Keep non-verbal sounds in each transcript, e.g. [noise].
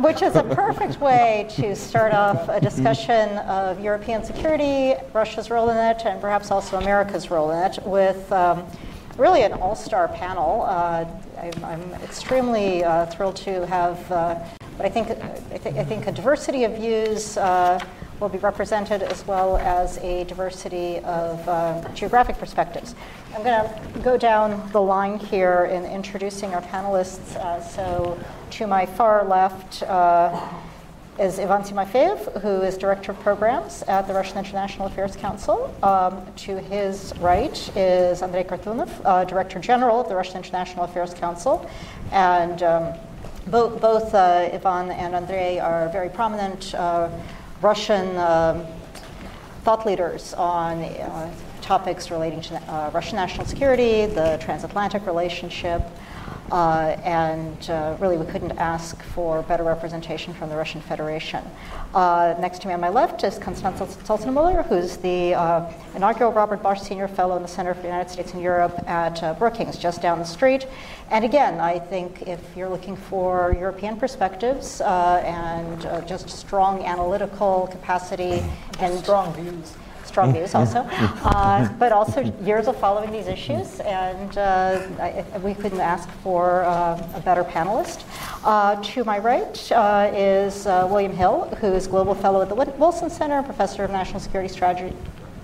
which is a perfect way to start off a discussion of European security, Russia's role in it, and perhaps also America's role in it, with um, really an all star panel. Uh, I'm, I'm, extremely uh, thrilled to have, uh, I, think, I, th- I, think a diversity of views uh, will be represented as well as a diversity of uh, geographic perspectives. I'm going to go down the line here in introducing our panelists. Uh, so, to my far left uh, is Ivan Timofeyev, who is Director of Programs at the Russian International Affairs Council. Um, to his right is Andrei Kortunov, uh, Director General of the Russian International Affairs Council. And um, bo- both uh, Ivan and Andrei are very prominent uh, Russian um, thought leaders on uh, topics relating to uh, Russian national security, the transatlantic relationship, uh, and uh, really, we couldn't ask for better representation from the Russian Federation. Uh, next to me on my left is Constanze Stelzenmüller, who's the uh, inaugural Robert Bosch Senior Fellow in the Center for the United States and Europe at uh, Brookings, just down the street. And again, I think if you're looking for European perspectives uh, and just strong analytical capacity and strong views strong views also, uh, but also years of following these issues, and uh, I, we couldn't ask for uh, a better panelist. Uh, to my right uh, is uh, William Hill, who is Global Fellow at the Wilson Center, Professor of National Security Strategy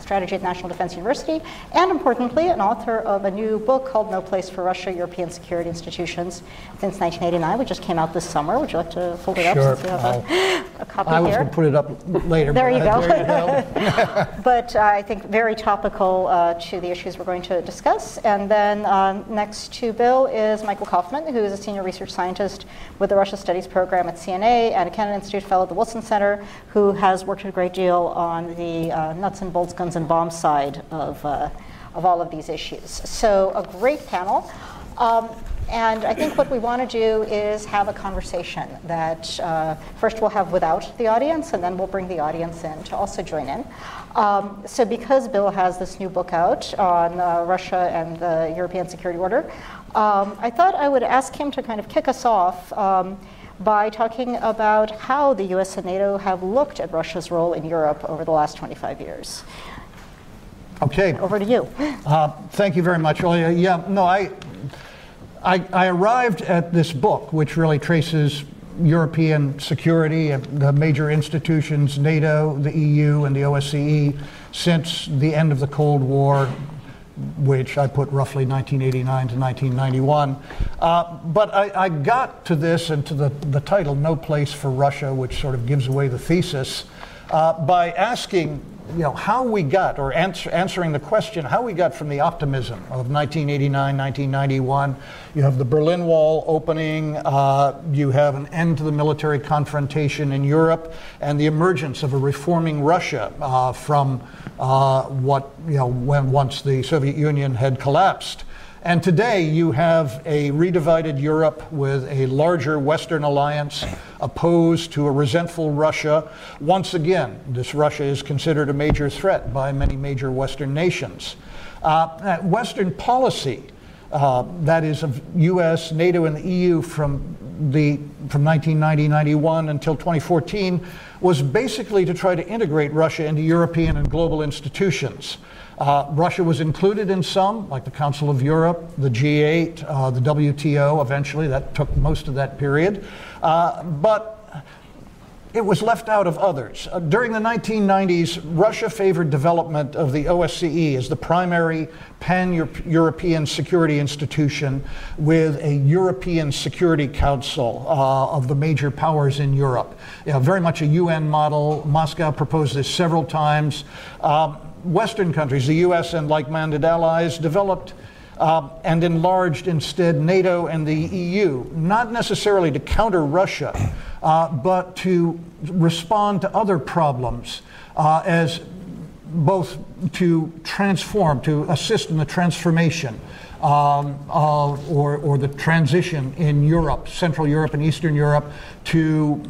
strategy at National Defense University, and importantly, an author of a new book called No Place for Russia European Security Institutions since 1989, which just came out this summer. Would you like to hold it up sure. since we have a, [laughs] a copy I here? was going to put it up later. there you go. There you go. [laughs] [laughs] but uh, I think very topical uh, to the issues we're going to discuss. And then um, next to Bill is Michael Kofman, who is a senior research scientist with the Russia Studies program at CNA and a Kennan Institute fellow at the Wilson Center, who has worked a great deal on the uh, nuts and bolts, guns and bomb side of, uh, of all of these issues. So, a great panel. Um, and I think what we want to do is have a conversation that uh, first we'll have without the audience, and then we'll bring the audience in to also join in. Um, so, because Bill has this new book out on uh, Russia and the European Security Order, um, I thought I would ask him to kind of kick us off um, by talking about how the US and NATO have looked at Russia's role in Europe over the last 25 years. Okay. Over to you. Uh, thank you very much, Olia. Yeah, no, I, I, I, arrived at this book, which really traces European security, the major institutions, NATO, the EU, and the OSCE, since the end of the Cold War, which I put roughly 1989 to 1991. Uh, but I, I, got to this and to the, the title, No Place for Russia, which sort of gives away the thesis, uh, by asking you know, how we got, or answer, answering the question, how we got from the optimism of 1989, 1991. You have the Berlin Wall opening, uh, you have an end to the military confrontation in Europe, and the emergence of a reforming Russia uh, from uh, what, you know, when once the Soviet Union had collapsed. And today you have a redivided Europe with a larger Western alliance opposed to a resentful Russia. Once again, this Russia is considered a major threat by many major Western nations. Uh, Western policy, uh, that is of US, NATO, and the EU from, the, from 1990 91 until 2014, was basically to try to integrate Russia into European and global institutions. Uh, Russia was included in some, like the Council of Europe, the G8, uh, the WTO eventually, that took most of that period. Uh, but it was left out of others. Uh, during the 1990s, Russia favored development of the OSCE as the primary pan European security institution with a European Security Council uh, of the major powers in Europe. very much a UN model. Moscow proposed this several times. Um, Western countries, the US and like minded allies, developed uh, and enlarged instead NATO and the EU, not necessarily to counter Russia, uh, but to respond to other problems uh, as both to transform, to assist in the transformation um, or, or the transition in Europe, Central Europe and Eastern Europe, to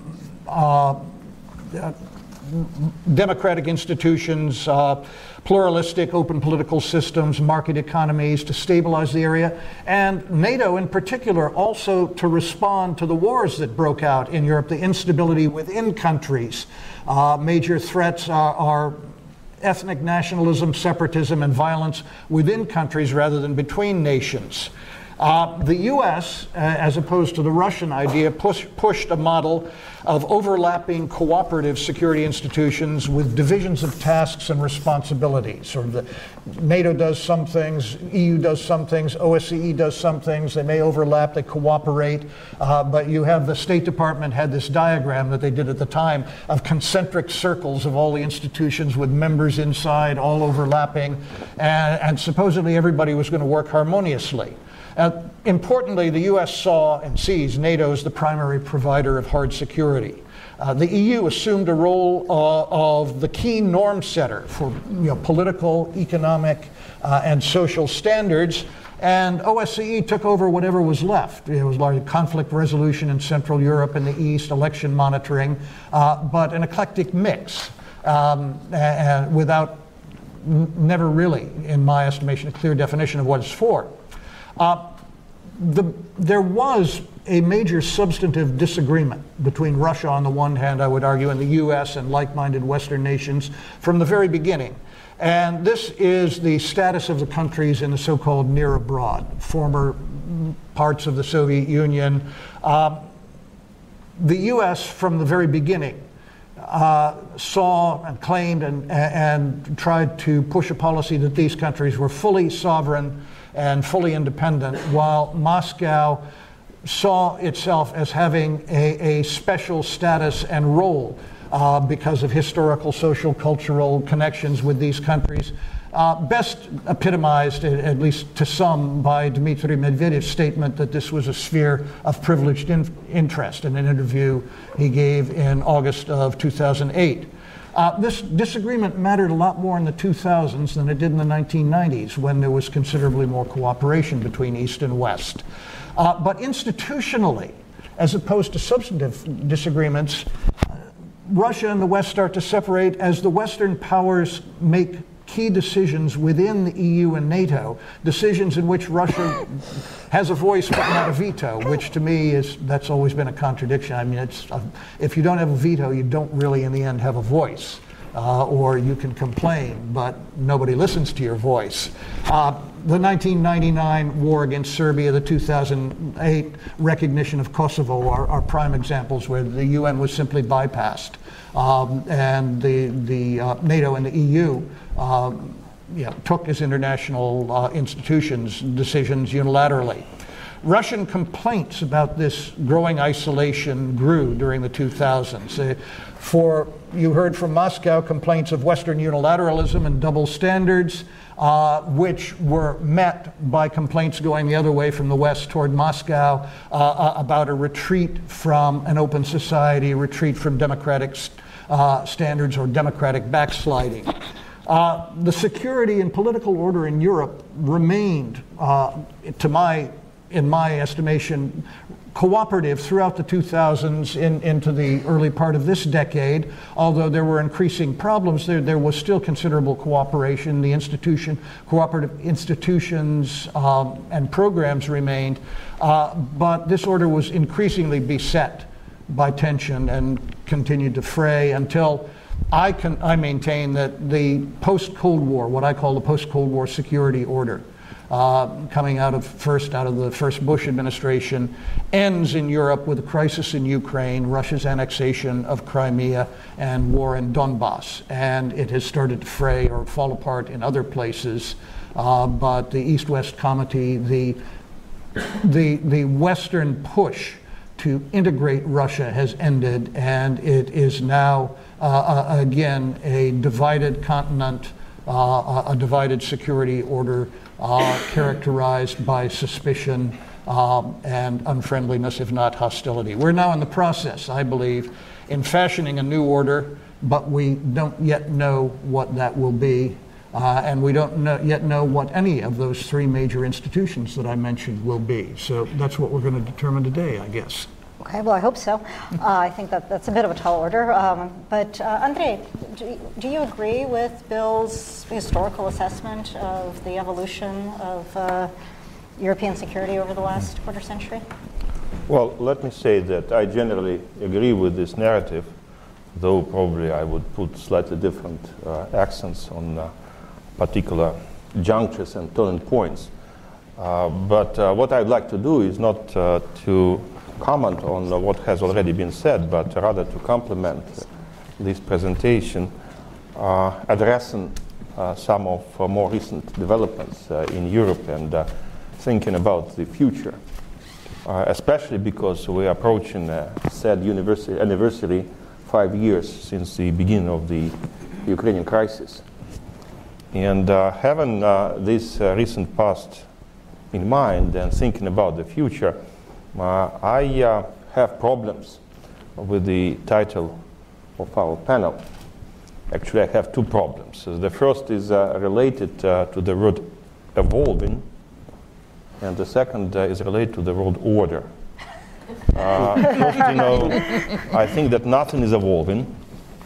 uh, democratic institutions, uh, pluralistic, open political systems, market economies to stabilize the area, and NATO in particular also to respond to the wars that broke out in Europe, the instability within countries. Uh, major threats are, are ethnic nationalism, separatism, and violence within countries rather than between nations. Uh, the US, uh, as opposed to the Russian idea, push, pushed a model of overlapping cooperative security institutions with divisions of tasks and responsibilities. Sort of the, NATO does some things, EU does some things, OSCE does some things. They may overlap, they cooperate, uh, but you have the State Department had this diagram that they did at the time of concentric circles of all the institutions with members inside, all overlapping, and, and supposedly everybody was going to work harmoniously. Uh, importantly, the U.S. saw and sees NATO as the primary provider of hard security. Uh, the EU assumed a role uh, of the key norm setter for you know, political, economic, uh, and social standards, and OSCE took over whatever was left. It was largely conflict resolution in Central Europe and the East, election monitoring, uh, but an eclectic mix um, without never really, in my estimation, a clear definition of what it's for. Uh, the, there was a major substantive disagreement between Russia on the one hand, I would argue, and the US and like minded Western nations from the very beginning. And this is the status of the countries in the so called near abroad, former parts of the Soviet Union. Uh, the US, from the very beginning, uh, saw and claimed and, and tried to push a policy that these countries were fully sovereign and fully independent, while Moscow saw itself as having a, a special status and role uh, because of historical, social, cultural connections with these countries. Uh, best epitomized, at least to some, by Dmitry Medvedev's statement that this was a sphere of privileged in- interest in an interview he gave in August of 2008. Uh, this disagreement mattered a lot more in the 2000s than it did in the 1990s when there was considerably more cooperation between East and West. Uh, but institutionally, as opposed to substantive disagreements, uh, Russia and the West start to separate as the Western powers make key decisions within the EU and NATO, decisions in which Russia has a voice but not a veto, which to me is that's always been a contradiction. I mean, it's uh, if you don't have a veto, you don't really in the end have a voice. Uh, or you can complain, but nobody listens to your voice. Uh, the 1999 war against Serbia, the 2008 recognition of Kosovo are, are prime examples where the UN was simply bypassed. Um, and the, the uh, NATO and the EU you know, took as international uh, institutions decisions unilaterally. Russian complaints about this growing isolation grew during the 2000s. Uh, for you heard from Moscow complaints of Western unilateralism and double standards, uh, which were met by complaints going the other way from the West toward Moscow uh, uh about a retreat from an open society, a retreat from democratic standards or democratic backsliding. Uh, the security and political order in Europe remained, uh, to my, in my estimation, cooperative throughout the 2000s in, into the early part of this decade. Although there were increasing problems, there, there was still considerable cooperation. The institution, cooperative institutions um, and programs remained, uh, but this order was increasingly beset by tension and continued to fray until I, can, I maintain that the post Cold War, what I call the post Cold War security order, uh, coming out of first out of the first Bush administration, ends in Europe with a crisis in Ukraine, Russia's annexation of Crimea, and war in Donbass. And it has started to fray or fall apart in other places. Uh, but the East-West Comity, the the the Western push to integrate Russia has ended, and it is now again a divided continent, uh, a divided security order [coughs] characterized by suspicion um, and unfriendliness, if not hostility. We're now in the process, I believe, in fashioning a new order, but we don't yet know what that will be. Uh, and we don't know, yet know what any of those three major institutions that I mentioned will be. So that's what we're going to determine today, I guess. Okay, well, I hope so. Uh, I think that that's a bit of a tall order. Um, but uh, Andre, do, do, you agree with Bill's historical assessment of the evolution of uh, European security over the last quarter century? Well, let me say that I generally agree with this narrative, though probably I would put slightly different uh, accents on uh, particular junctures and turning points. Uh, but what I'd like to do is not to comment on what has already been said, but rather to complement this presentation, uh, addressing some of more recent developments in Europe and thinking about the future. Uh, especially because we're approaching a sad anniversary, five years since the beginning of the Ukrainian crisis. And uh, having uh, this uh, recent past in mind and thinking about the future, uh, I uh, have problems with the title of our panel. Actually, I have two problems. The first is related to the word evolving and the second uh, is related to the word order. [laughs] Uh, first, you know, I think that nothing is evolving.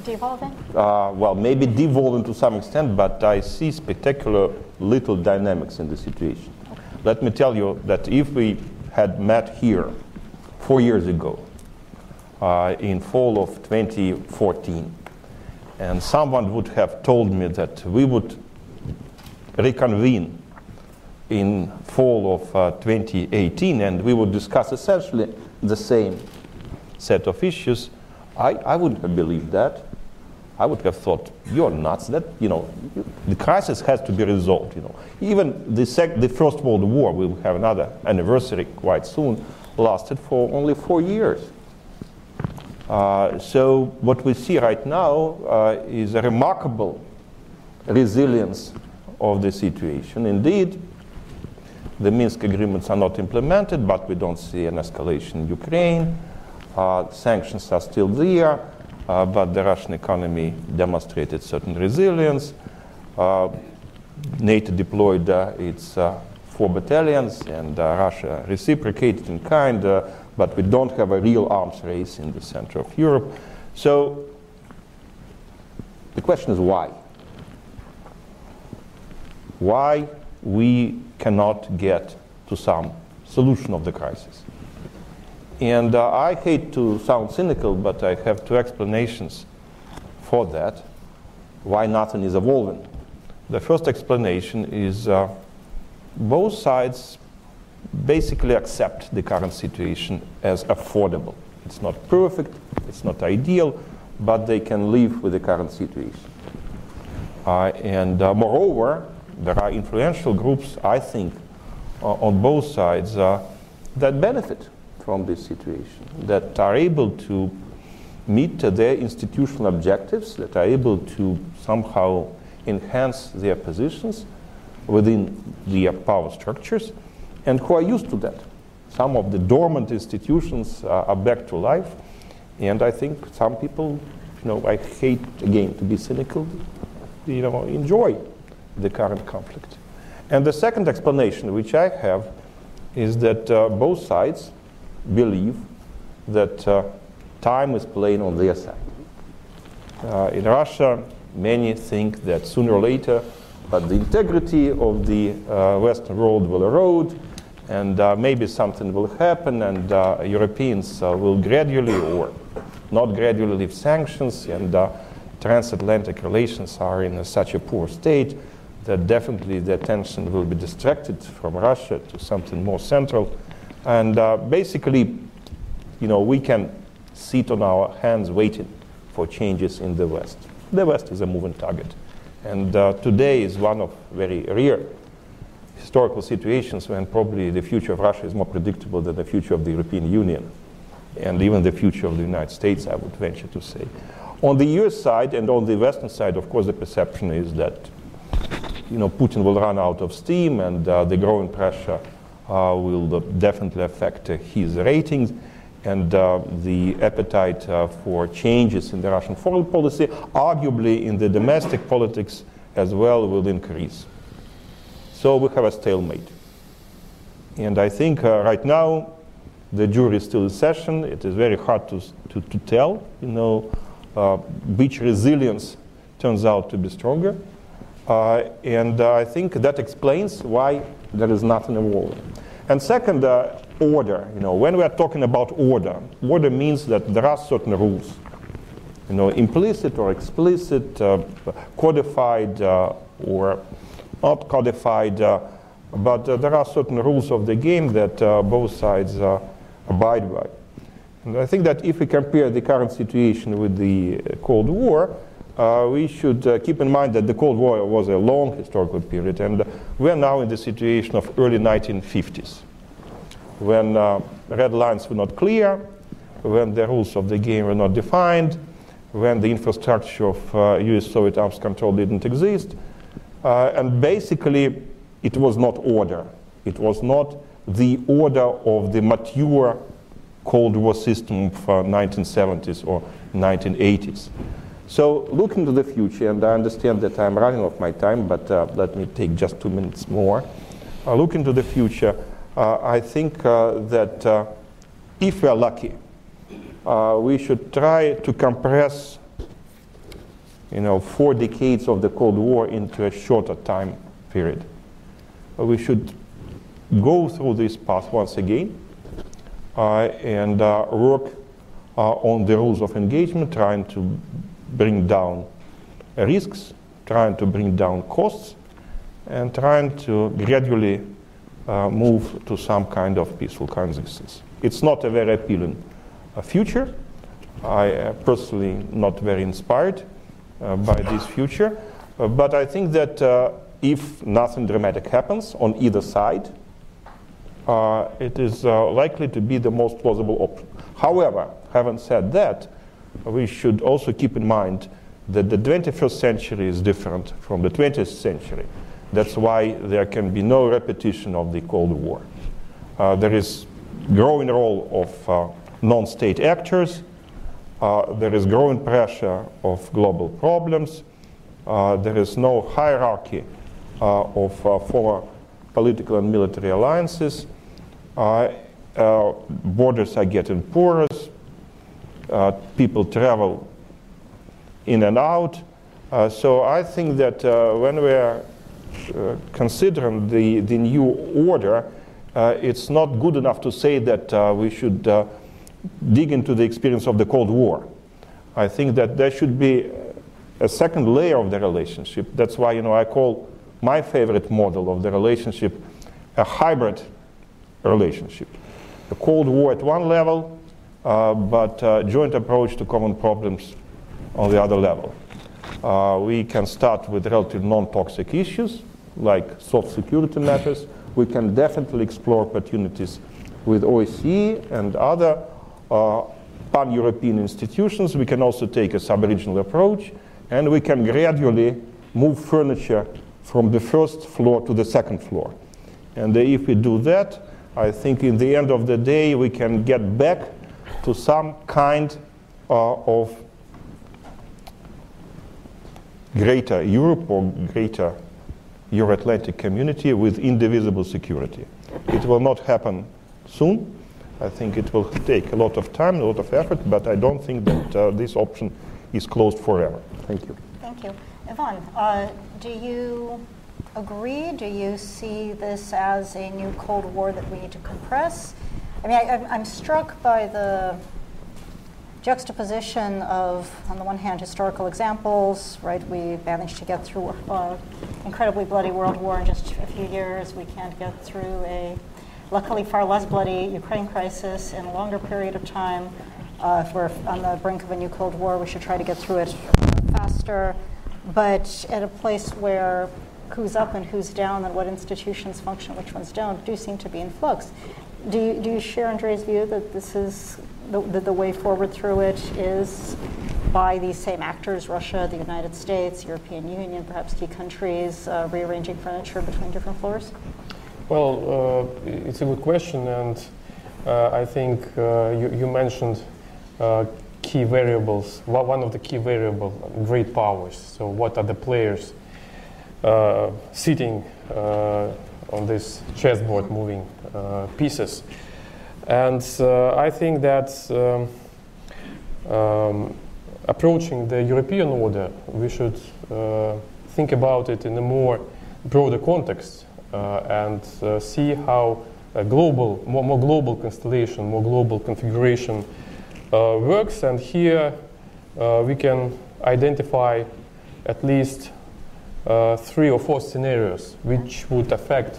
Devolving? Uh, well, maybe devolving to some extent, but I see spectacular little dynamics in the situation. Okay. Let me tell you that if we had met here four years ago, uh, in fall of 2014, and someone would have told me that we would reconvene in fall of uh, 2018, and we would discuss essentially the same set of issues, I, I wouldn't have believed that. I would have thought, you're nuts. That, you know, the crisis has to be resolved, you know. Even the, sec- the First World War, we will have another anniversary quite soon, lasted for only four years. Uh, so what we see right now uh, is a remarkable resilience of the situation. Indeed, the Minsk agreements are not implemented, but we don't see an escalation in Ukraine. Uh, sanctions are still there, but the Russian economy demonstrated certain resilience. Uh, NATO deployed uh, its uh, four battalions, and uh, Russia reciprocated in kind, but we don't have a real arms race in the center of Europe. So the question is why? Why we cannot get to some solution of the crisis. And uh, I hate to sound cynical, but I have two explanations for that why nothing is evolving. The first explanation is uh, both sides basically accept the current situation as affordable. It's not perfect, it's not ideal, but they can live with the current situation. Uh, and uh, moreover, there are influential groups, I think, uh, on both sides uh, that benefit from this situation, that are able to meet their institutional objectives, that are able to somehow enhance their positions within the power structures, and who are used to that. Some of the dormant institutions are back to life, and I think some people, you know, I hate again to be cynical, you know, enjoy the current conflict. And the second explanation, which I have, is that uh, both sides believe that uh, time is playing on their side. Uh, in Russia, many think that sooner or later, but the integrity of the uh, Western world will erode, and uh, maybe something will happen, and uh, Europeans will gradually, or not gradually, lift sanctions, and transatlantic relations are in a, such a poor state that definitely the attention will be distracted from Russia to something more central. And uh, basically, you know, we can sit on our hands waiting for changes in the West. The West is a moving target. And uh, today is one of very rare historical situations when probably the future of Russia is more predictable than the future of the European Union and even the future of the United States, I would venture to say. On the US side and on the Western side, of course, the perception is that you know, Putin will run out of steam and uh, the growing pressure will definitely affect his ratings and uh, the appetite for changes in the Russian foreign policy, arguably in the domestic politics as well, will increase. So we have a stalemate. And I think uh, right now The jury is still in session. It is very hard to, to, to tell, you know, uh, which resilience turns out to be stronger. Uh, and uh, I think that explains why there is nothing involved. And second, uh, order. You know, when we are talking about order, order means that there are certain rules. You know, implicit or explicit, uh, codified uh, or not codified, uh, but there are certain rules of the game that both sides abide by. And I think that if we compare the current situation with the Cold War, uh, we should uh, keep in mind that the Cold War was a long historical period, and we are now in the situation of early 1950s, when uh, red lines were not clear, when the rules of the game were not defined, when the infrastructure of US-Soviet arms control didn't exist, and basically it was not order. It was not the order of the mature Cold War system of 1970s or 1980s. So looking to the future, and I understand that I'm running off my time, but uh, let me take just two minutes more. Uh, looking to the future, uh, I think uh, that uh, if we are lucky, uh, we should try to compress you know, four decades of the Cold War into a shorter time period. we should go through this path once again and work on the rules of engagement, trying to bring down risks, trying to bring down costs, and trying to gradually uh, move to some kind of peaceful coexistence. It's not a very appealing uh, future. I am personally not very inspired uh, by this future, uh, but I think that uh, if nothing dramatic happens on either side, uh, it is likely to be the most plausible option. However, having said that, we should also keep in mind that the 21st century is different from the 20th century. That's why there can be no repetition of the Cold War. Uh, there is growing role of uh, non-state actors. Uh, there is growing pressure of global problems. Uh, there is no hierarchy uh, of uh, former political and military alliances. borders are getting porous uh, people travel in and out. Uh, so I think that uh, when we are considering the, the new order, it's not good enough to say that we should dig into the experience of the Cold War. I think that there should be a second layer of the relationship. That's why you know I call my favorite model of the relationship a hybrid relationship. The Cold War at one level, uh, but uh, joint approach to common problems on the other level. Uh, we can start with relatively non-toxic issues like soft security matters. We can definitely explore opportunities with OSCE and other uh, pan-European institutions. We can also take a sub-regional approach, and we can gradually move furniture from the first floor to the second floor. And if we do that, I think in the end of the day, we can get back to some kind uh, of greater Europe or greater Euro-Atlantic community with indivisible security. It will not happen soon. I think it will take a lot of time, a lot of effort, but I don't think that uh, this option is closed forever. Thank you. Thank you. Ivan, uh, do you agree? Do you see this as a new Cold War that we need to compress? I mean, I, am struck by the juxtaposition of, on the one hand, historical examples, right? We managed to get through an incredibly bloody World War in just a few years. We can't get through a, luckily, far less bloody Ukraine crisis in a longer period of time. Uh, if we're on the brink of a new Cold War, we should try to get through it faster. But at a place where who's up and who's down and what institutions function, which ones don't, do seem to be in flux. Do you, do you share Andrei's view that this is the, the, the way forward through it is by these same actors, Russia, the United States, European Union, perhaps key countries, uh, rearranging furniture between different floors? Well, uh, it's a good question, and uh, I think uh, you, you, mentioned uh, key variables. One of the key variables, great powers. So, what are the players uh, sitting on this chessboard moving uh, pieces. And uh, I think that um, um, approaching the European order, we should uh, think about it in a more broader context and see how a global, more, more global constellation, more global configuration works. And here we can identify at least three or four scenarios which would affect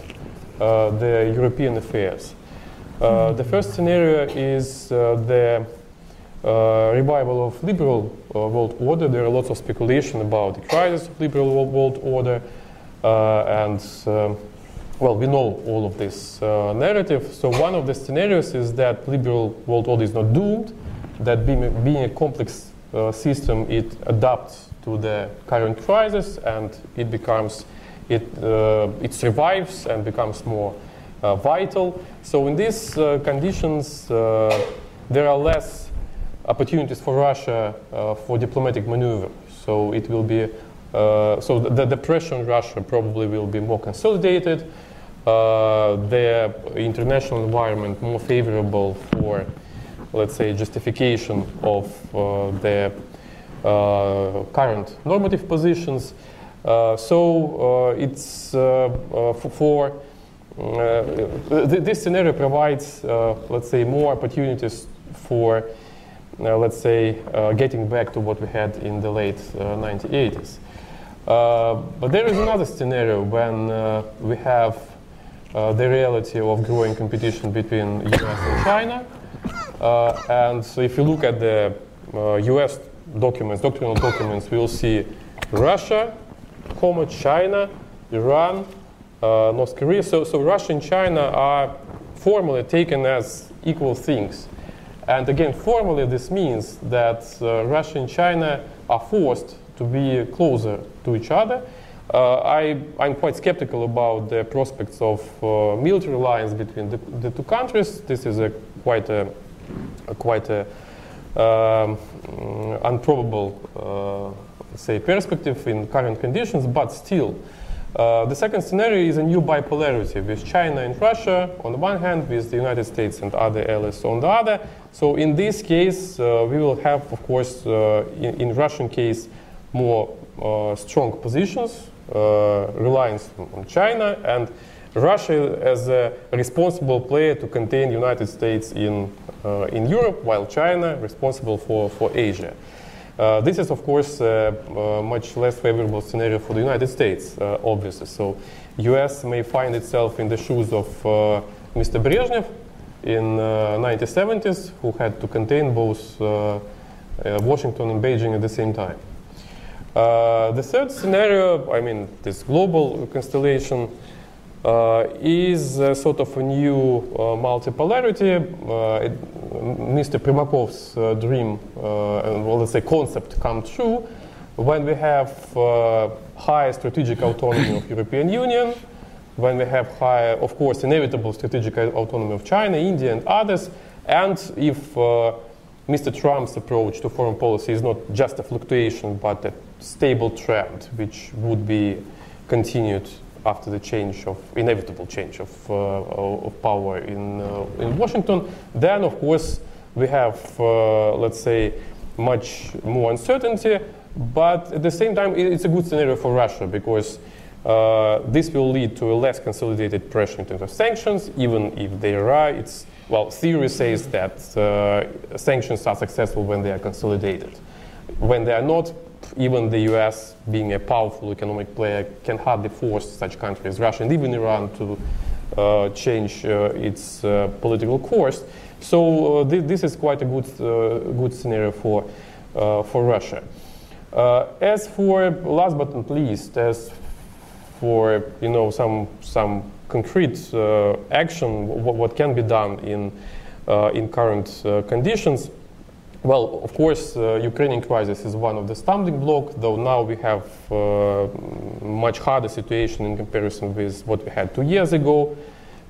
uh, the European affairs. Uh, the first scenario is uh, the uh, revival of liberal uh, world order. There are lots of speculation about the crisis of liberal world order, uh, and um, well, we know all of this uh, narrative. So one of the scenarios is that liberal world order is not doomed, that being, being a complex uh, system, it adapts to the current crisis and it becomes, it, uh, it survives and becomes more uh, vital. So in these uh, conditions, there are less opportunities for Russia for diplomatic maneuver. So it will be, so the, the pressure on Russia probably will be more consolidated. Uh, the international environment more favorable for, let's say, justification of uh, the current normative positions. Uh, so uh, it's uh, uh, for, uh, th- this scenario provides, uh, let's say, more opportunities for, uh, let's say, uh, getting back to what we had in the late uh, 1980s. Uh, but there is another scenario when uh, we have uh, the reality of growing competition between US and China. Uh, and so if you look at the uh, US documents, doctrinal documents, we will see Russia, comma, China, Iran, uh, North Korea. So, so Russia and China are formally taken as equal things. And again, formally, this means that uh, Russia and China are forced to be closer to each other. Uh, I, I'm quite skeptical about the prospects of uh, military alliance between the, the two countries. This is a quite a, a quite a um, mm, improbable, uh, say, perspective in current conditions, but still. Uh, the second scenario is a new bipolarity with China and Russia on the one hand, with the United States and other allies on the other. So in this case, uh, we will have, of course, uh, in, in Russian case, more uh, strong positions, uh, reliance on China, and Russia as a responsible player to contain United States in, uh, in Europe, while China responsible for, for Asia. Uh, this is, of course, a uh, much less favorable scenario for the United States, uh, obviously. So, U.S. may find itself in the shoes of uh, Mr. Brezhnev in uh, 1970s, who had to contain both uh, uh, Washington and Beijing at the same time. Uh, the third scenario, I mean, this global constellation, uh, is uh, sort of a new uh, multipolarity. Uh, it, Mr. Primakov's uh, dream, uh, well, let's say concept, come true when we have uh, high strategic autonomy of European Union, when we have high, of course, inevitable strategic autonomy of China, India, and others, and if uh, Mr. Trump's approach to foreign policy is not just a fluctuation, but a stable trend, which would be continued after the change of inevitable change of, uh, of power in, uh, in Washington, then of course we have, uh, let's say, much more uncertainty. But at the same time, it's a good scenario for Russia because uh, this will lead to a less consolidated pressure in terms of sanctions, even if they are. It's well, theory says that uh, sanctions are successful when they are consolidated. When they are not, even the U.S., being a powerful economic player, can hardly force such countries Russia and even Iran to uh, change uh, its uh, political course. So uh, thi- this is quite a good, uh, good scenario for, for Russia. As for last but not least, as for you know some some concrete action, what, can be done in in current conditions. Well, of course, uh, Ukrainian crisis is one of the stumbling blocks, Though now we have uh, much harder situation in comparison with what we had two years ago.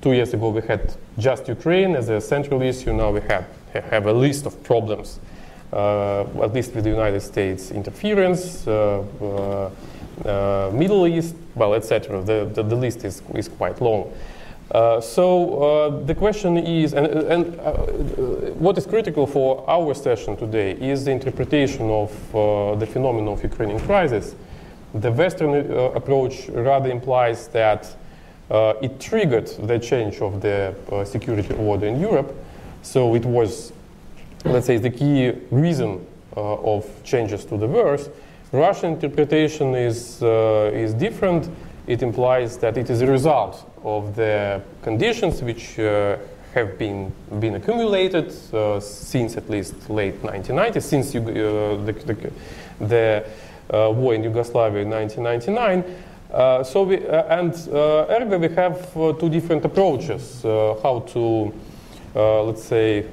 Two years ago, we had just Ukraine as a central issue. Now we have have a list of problems uh, at least with the United States interference, uh, uh, uh, Middle East, well, etc. The, the, the list is, is quite long. Uh, so uh, the question is, and, and uh, what is critical for our session today is the interpretation of uh, the phenomenon of Ukrainian crisis. The Western uh, approach rather implies that it triggered the change of the security order in Europe. So it was, let's say, the key reason of changes to the worse. Russian interpretation is, is different. It implies that it is a result of the conditions which uh, have been, been accumulated uh, since at least late 1990s, since you, uh, the, the, the war in Yugoslavia in 1999. Uh, so we, uh, and uh, ergo we have two different approaches how to let's say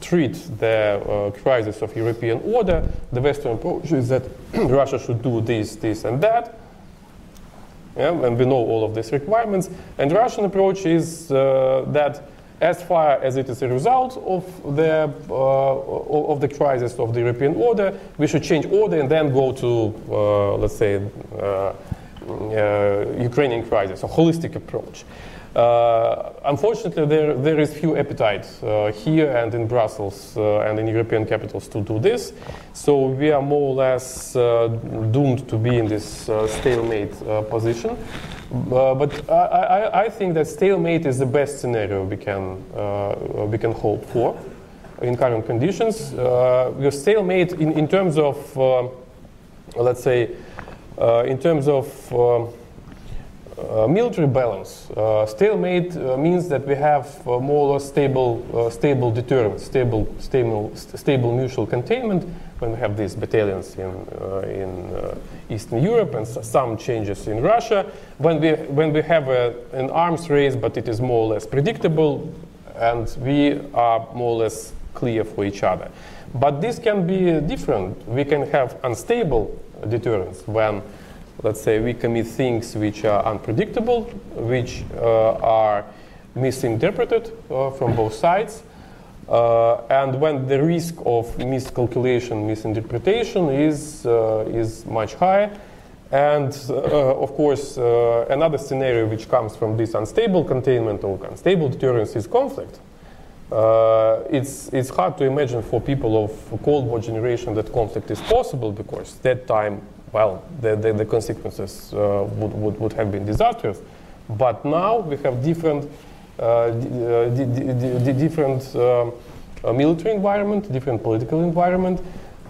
treat the crisis of European order. The Western approach is that [clears throat] Russia should do this, this, and that yeah, and we know all of these requirements. And Russian approach is uh, that as far as it is a result of the, uh, of the crisis of the European order, we should change order and then go to, uh, let's say, uh, uh, Ukrainian crisis, a holistic approach. Uh, unfortunately, there, there is few appetite uh, here and in Brussels uh, and in European capitals to do this. So we are more or less uh, doomed to be in this uh, stalemate position. but I, I, I, think that stalemate is the best scenario we can, we can hope for in current conditions. Uh, we're stalemate in, in terms of, let's say, in terms of uh, military balance. Uh, stalemate uh, means that we have uh, more or less stable, uh, stable deterrence, stable, stable, st stable mutual containment when we have these battalions in, uh, in Eastern Europe and some changes in Russia. When we, when we have a, an arms race, but it is more or less predictable and we are more or less clear for each other. But this can be different. We can have unstable deterrence when let's say we commit things which are unpredictable, which uh, are misinterpreted uh, from both sides. Uh, and when the risk of miscalculation, misinterpretation is, uh, is much higher. And uh, of course, uh, another scenario which comes from this unstable containment or unstable deterrence is conflict. it's, it's hard to imagine for people of Cold War generation that conflict is possible because that time well, the, the, the consequences uh, would, would, would have been disastrous. But now we have different, uh, different uh, military environment, different political environment.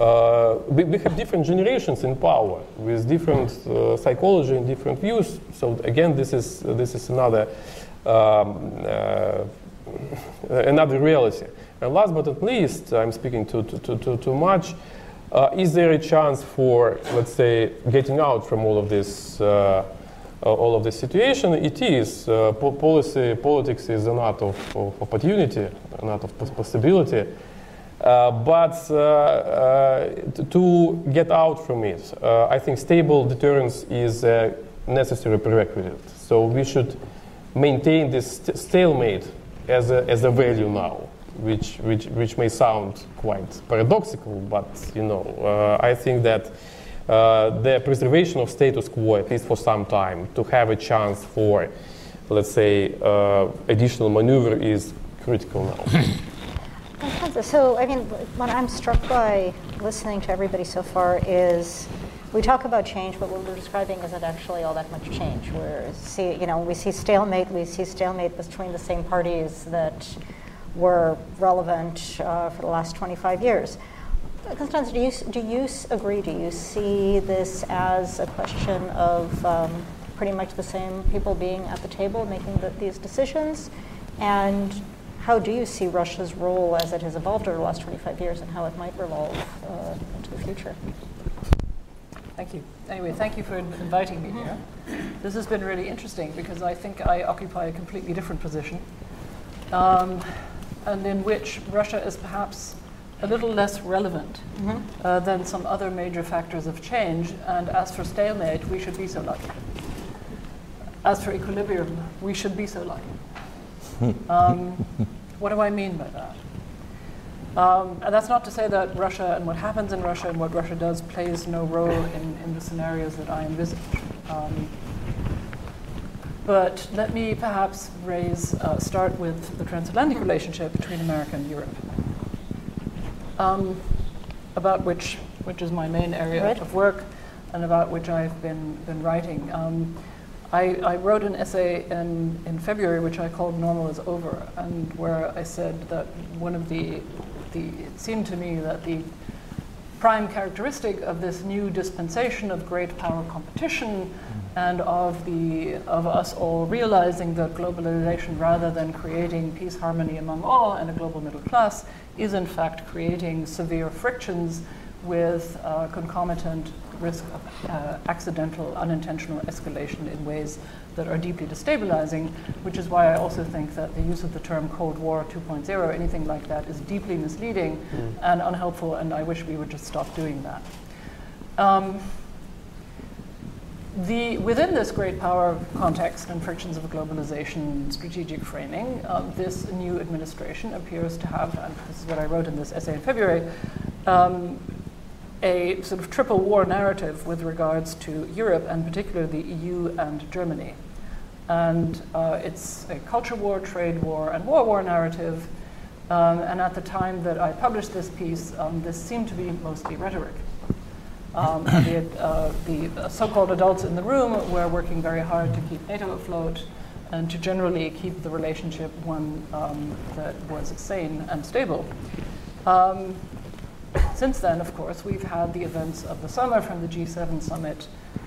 Uh, we, we, have different generations in power with different uh, psychology and different views. So again, this is this is another um, uh, [laughs] another reality. And last but not least, I'm speaking too too too too much. Uh, is there a chance for, let's say, getting out from all of this, uh, uh all of this situation? It is. Uh, po policy, politics is an art of, of, opportunity, an art of possibility. Uh, but to get out from it, I think stable deterrence is a necessary prerequisite. So we should maintain this st stalemate as a, as a value now which, which, which may sound quite paradoxical, but you know, uh, I think that uh, the preservation of status quo, at least for some time, to have a chance for, let's say, uh, additional maneuver is critical now. [coughs] So, I mean, what I'm struck by listening to everybody so far is we talk about change, but what we're describing isn't actually all that much change. We're see, you know, we see stalemate. We see stalemate between the same parties that were relevant uh, for the last 25 years. Constanze, do you, do you agree? Do you see this as a question of um, pretty much the same people being at the table making the, these decisions? And how do you see Russia's role as it has evolved over the last 25 years and how it might evolve uh, into the future? Thank you. Anyway, thank you for inviting me here. This has been really interesting because I think I occupy a completely different position. Um, and in which Russia is perhaps a little less relevant mm-hmm. uh, than some other major factors of change. And as for stalemate, we should be so lucky. As for equilibrium, we should be so lucky. Um, what do I mean by that? Um, and that's not to say that Russia and what happens in Russia and what Russia does plays no role in, in the scenarios that I envisage. Um, But let me perhaps raise, uh, start with the transatlantic relationship between America and Europe, um, about which, which is my main area Right. of work and about which I've been, been writing. Um, I, I wrote an essay in, in February which I called Normal is Over, and where I said that one of the, the, it seemed to me that the prime characteristic of this new dispensation of great power competition and of the of us all realizing that globalization rather than creating peace harmony among all and a global middle class is in fact creating severe frictions with uh, concomitant risk of uh, accidental unintentional escalation in ways that are deeply destabilizing which is why I also think that the use of the term Cold War 2.0 anything like that is deeply misleading and unhelpful and I wish we would just stop doing that. Um, the, within this great power context and frictions of globalization strategic framing, um, this new administration appears to have, and this is what I wrote in this essay in February, um, a sort of triple war narrative with regards to Europe and particularly the EU and Germany. And uh, it's a culture war, trade war, and war war narrative. Um, and at the time that I published this piece, um, this seemed to be mostly rhetoric. Um, [coughs] the, uh, the so-called adults in the room were working very hard to keep NATO afloat and to generally keep the relationship one um, that was sane and stable. Um, since then, of course, we've had the events of the summer from the G7 summit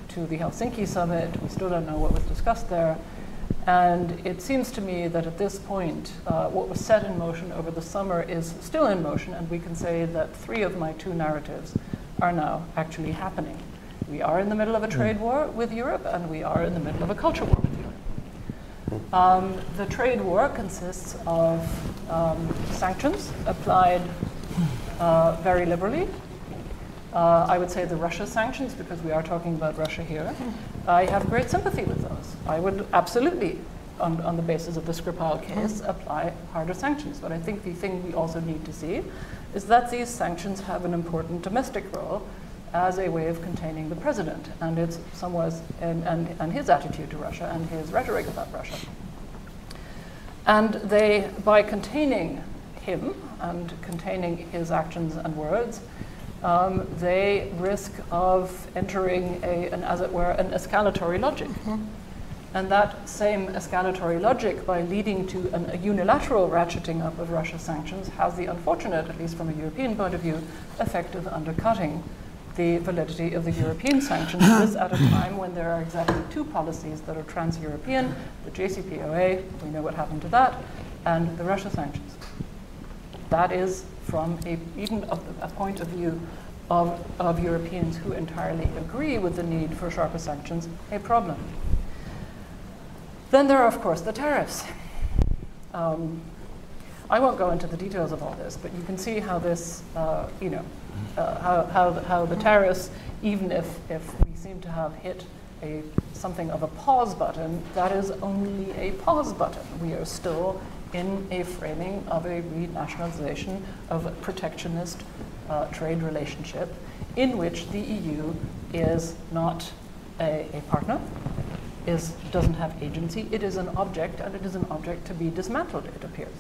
to the Helsinki summit. We still don't know what was discussed there. And it seems to me that at this point, uh, what was set in motion over the summer is still in motion, and we can say that three of my two narratives are now actually happening. We are in the middle of a trade war with Europe, and we are in the middle of a culture war with Europe. Um, the trade war consists of um, sanctions applied uh, very liberally. Uh, I would say the Russia sanctions, because we are talking about Russia here. I have great sympathy with those. I would absolutely, on, on the basis of the Skripal case, apply harder sanctions. But I think the thing we also need to see is that these sanctions have an important domestic role as a way of containing the president and its somewhat and, and, and his attitude to Russia and his rhetoric about Russia. And they, by containing him and containing his actions and words, um, they risk of entering a, an, as it were, an escalatory logic. And that same escalatory logic, by leading to an, a unilateral ratcheting up of Russia's sanctions, has the unfortunate, at least from a European point of view, effect of undercutting the validity of the European sanctions. [coughs] this at a time when there are exactly two policies that are trans-European: the JCPOA, we know what happened to that, and the Russia sanctions. That is, from a, even the, a point of view of, of Europeans who entirely agree with the need for sharper sanctions, a problem. Then there are, of course, the tariffs. Um, I won't go into the details of all this, but you can see how this, uh, you know, uh, how, how, the, how the tariffs, even if, if we seem to have hit a, something of a pause button, that is only a pause button. We are still in a framing of a renationalization of a protectionist uh, trade relationship in which the EU is not a, a partner, is, doesn't have agency. It is an object, and it is an object to be dismantled, it appears.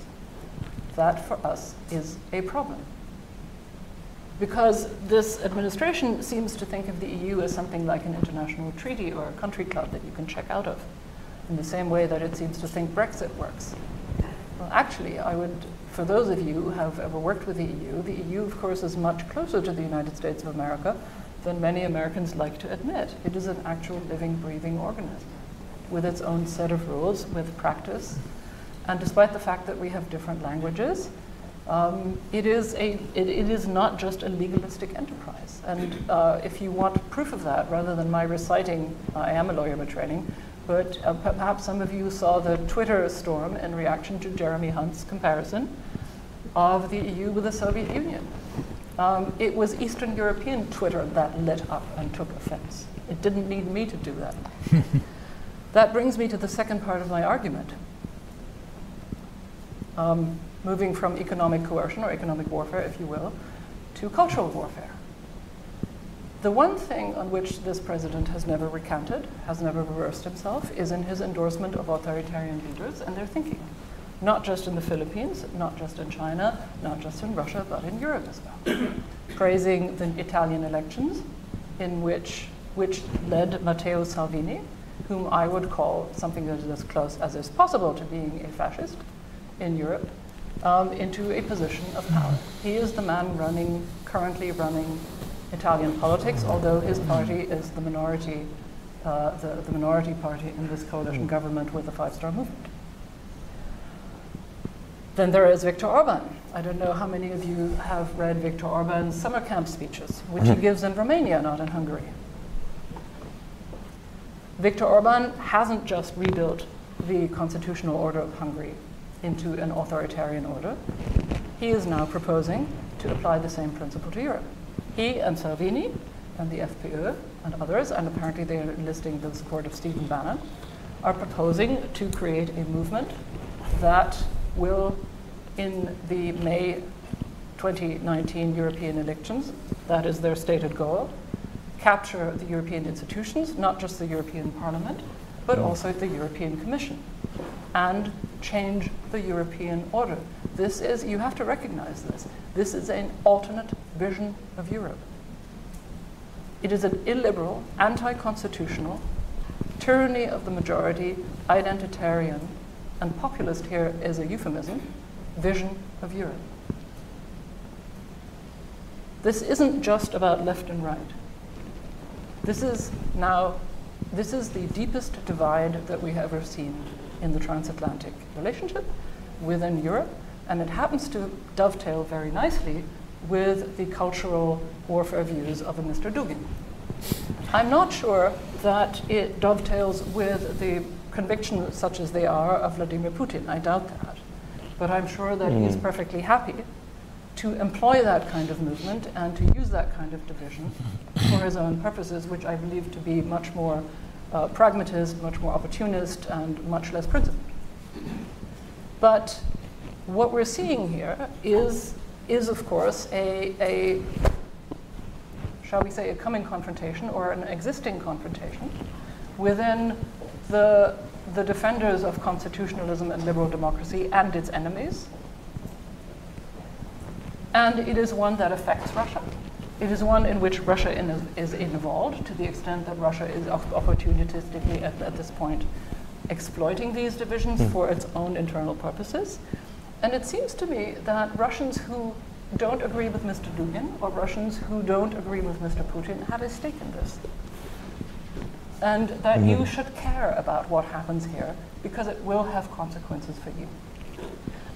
That, for us, is a problem. Because this administration seems to think of the EU as something like an international treaty or a country club that you can check out of, in the same way that it seems to think Brexit works. Well, actually, I would, for those of you who have ever worked with the EU, the EU, of course, is much closer to the United States of America than many Americans like to admit. It is an actual living, breathing organism with its own set of rules, with practice. And despite the fact that we have different languages, um, it, is a, it, it is not just a legalistic enterprise. And uh, if you want proof of that, rather than my reciting, I am a lawyer by training, but uh, perhaps some of you saw the Twitter storm in reaction to Jeremy Hunt's comparison of the EU with the Soviet Union. Um, it was Eastern European Twitter that lit up and took offense. It didn't need me to do that. [laughs] that brings me to the second part of my argument. Um, moving from economic coercion or economic warfare, if you will, to cultural warfare. The one thing on which this president has never recanted, has never reversed himself, is in his endorsement of authoritarian leaders and their thinking. Not just in the Philippines, not just in China, not just in Russia, but in Europe as well. [coughs] Praising the Italian elections, in which, which led Matteo Salvini, whom I would call something that is as close as is possible to being a fascist in Europe, um, into a position of power. He is the man running, currently running Italian politics, although his party is the minority, uh, the, the minority party in this coalition government with the Five Star Movement. Then there is Viktor Orban. I don't know how many of you have read Viktor Orban's summer camp speeches, which he mm-hmm. gives in Romania, not in Hungary. Viktor Orban hasn't just rebuilt the constitutional order of Hungary into an authoritarian order. He is now proposing to apply the same principle to Europe. He and Salvini and the FPÖ and others, and apparently they are enlisting the support of Stephen Bannon, are proposing to create a movement that will, in the May 2019 European elections, that is their stated goal, capture the European institutions, not just the European Parliament, but mm. also the European Commission, and change the European order. This is, you have to recognize this, this is an alternate vision of Europe. It is an illiberal, anti constitutional, tyranny of the majority, identitarian, and populist. Here is a euphemism, vision of Europe. This isn't just about left and right. This is now, this is the deepest divide that we have ever seen in the transatlantic relationship within Europe, and it happens to dovetail very nicely with the cultural warfare views of a Mr. Dugin. I'm not sure that it dovetails with the convictions, such as they are, of Vladimir Putin. I doubt that. But I'm sure that he's perfectly happy to employ that kind of movement and to use that kind of division for his own purposes, which I believe to be much more uh, pragmatist, much more opportunist, and much less principled. But what we're seeing here is, is of course, a, a, shall we say, a coming confrontation or an existing confrontation within the, the defenders of constitutionalism and liberal democracy and its enemies. And it is one that affects Russia. It is one in which Russia in, is involved to the extent that Russia is opportunistically at, at this point exploiting these divisions mm. for its own internal purposes. And it seems to me that Russians who don't agree with Mr. Dugin or Russians who don't agree with Mr. Putin have a stake in this. And that mm-hmm. you should care about what happens here because it will have consequences for you.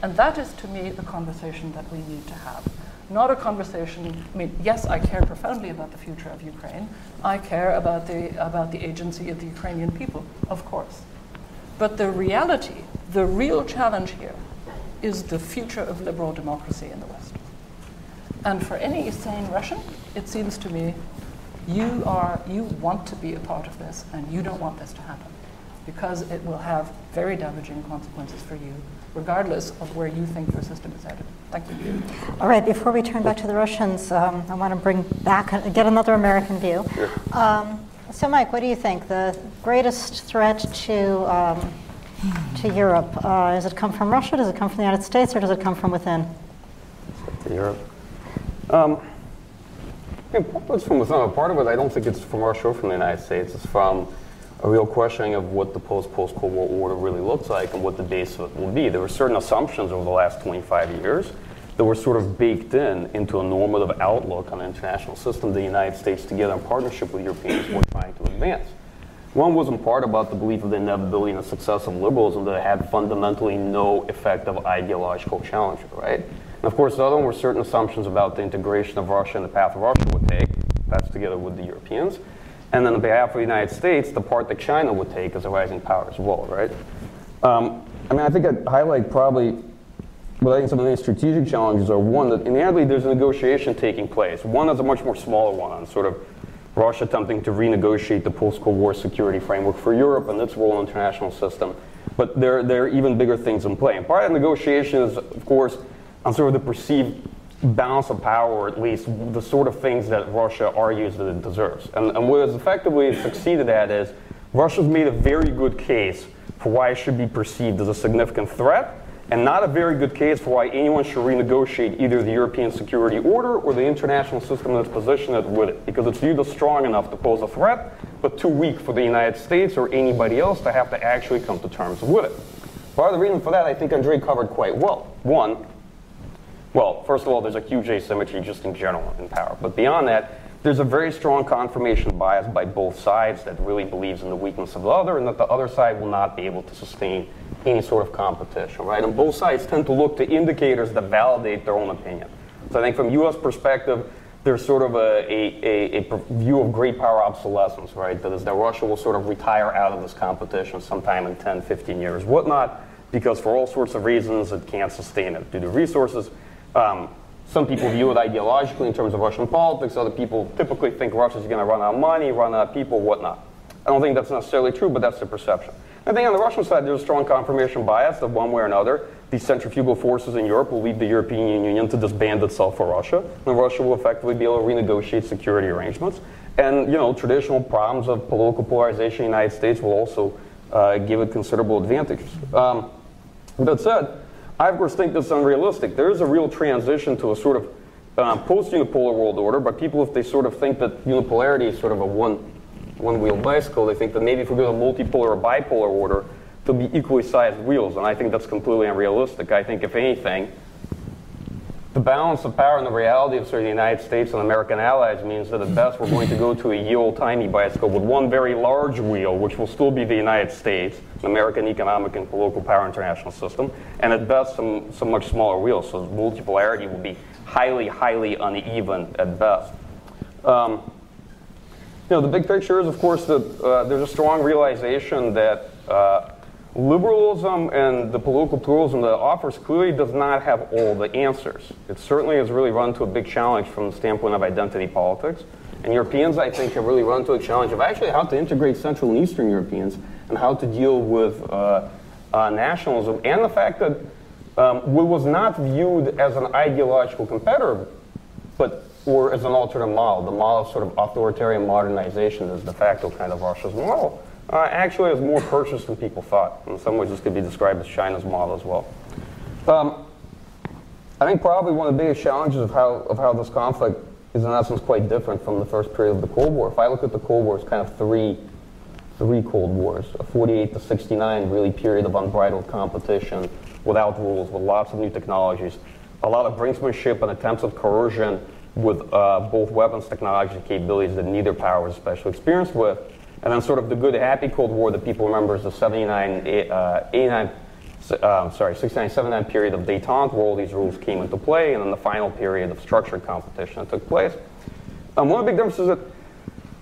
And that is to me the conversation that we need to have. Not a conversation, I mean, yes, I care profoundly about the future of Ukraine. I care about the, about the agency of the Ukrainian people, of course. But the reality, the real challenge here, is the future of liberal democracy in the West. And for any sane Russian, it seems to me you are you want to be a part of this and you don't want this to happen because it will have very damaging consequences for you regardless of where you think your system is headed. Thank you. All right, before we turn back to the Russians, um, I want to bring back, get another American view. Um, so, Mike, what do you think? The greatest threat to, um, to Europe, uh, does it come from Russia, does it come from the United States, or does it come from within? To Europe. Um, it's from within. Part of it, I don't think it's from Russia or from the United States. It's from a real questioning of what the post-post Cold War order really looks like and what the base of it will be. There were certain assumptions over the last 25 years that were sort of baked in into a normative outlook on the international system the United States, together in partnership with Europeans, were trying to advance. One was in part about the belief of the inevitability and the success of liberalism that had fundamentally no effective ideological challenge, right? And of course, the other one were certain assumptions about the integration of Russia and the path Russia would take. That's together with the Europeans. And then on behalf of the United States, the part that China would take as a rising power as well, right? Um, I mean, I think I'd highlight probably, but I think some of the strategic challenges are one that inevitably there's a negotiation taking place. One is a much more smaller one on sort of Russia attempting to renegotiate the post-Cold War security framework for Europe and its role in the international system. But there, there are even bigger things in play. And part of the negotiation is, of course, on sort of the perceived balance of power, at least the sort of things that Russia argues that it deserves. And, and what it's effectively succeeded at is Russia's made a very good case for why it should be perceived as a significant threat, and not a very good case for why anyone should renegotiate either the European security order or the international system that's positioned with it, because it's viewed as strong enough to pose a threat, but too weak for the United States or anybody else to have to actually come to terms with it. Part of the reason for that, I think Andrei covered quite well. One, well, first of all, there's a huge asymmetry just in general in power. But beyond that, there's a very strong confirmation bias by both sides that really believes in the weakness of the other and that the other side will not be able to sustain any sort of competition, right? And both sides tend to look to indicators that validate their own opinion. So I think from U.S. perspective, there's sort of a, a, a, a, view of great power obsolescence, right? That is that Russia will sort of retire out of this competition sometime in 10, 15 years, whatnot, because for all sorts of reasons it can't sustain it due to resources. Um, some people view it ideologically in terms of Russian politics. Other people typically think Russia's going to run out of money, run out of people, whatnot. I don't think that's necessarily true, but that's the perception. I think on the Russian side, there's a strong confirmation bias that one way or another, these centrifugal forces in Europe will lead the European Union to disband itself for Russia, and Russia will effectively be able to renegotiate security arrangements. And you know, traditional problems of political polarization in the United States will also uh, give it considerable advantages. Um, that said, I, of course, think that's unrealistic. There is a real transition to a sort of um, post-unipolar world order, but people, if they sort of think that unipolarity is sort of a one, one-wheel bicycle, they think that maybe if we go to a multipolar or bipolar order, there'll be equally sized wheels, and I think that's completely unrealistic. I think, if anything, the balance of power and the reality of sort of the United States and American allies means that at best we're going to go to a ye old bicycle with one very large wheel, which will still be the United States, an American economic and political power international system, and at best some, some much smaller wheels. So multipolarity will be highly, highly uneven at best. Um, you know, the big picture is, of course, that uh, there's a strong realization that uh, liberalism and the political pluralism that it offers clearly does not have all the answers. It certainly has really run to a big challenge from the standpoint of identity politics. And Europeans, I think, have really run to a challenge of actually how to integrate Central and Eastern Europeans and how to deal with uh, uh, nationalism and the fact that um, what was not viewed as an ideological competitor, but or as an alternative model, the model of sort of authoritarian modernization is de facto kind of Russia's model uh, actually has more purchase than people thought. In some ways, this could be described as China's model as well. Um, I think probably one of the biggest challenges of how, of how this conflict is in essence quite different from the first period of the Cold War. If I look at the Cold War, it's kind of three, three Cold Wars. A 48 to 69 really period of unbridled competition without rules, with lots of new technologies, a lot of brinksmanship and attempts at coercion with uh, both weapons technology capabilities that neither power was especially experienced with. And then sort of the good, happy Cold War that people remember is the 79, uh, 89, uh, sorry, 69, 79 period of détente where all these rules came into play, and then the final period of structured competition that took place. Um, one of the big differences is that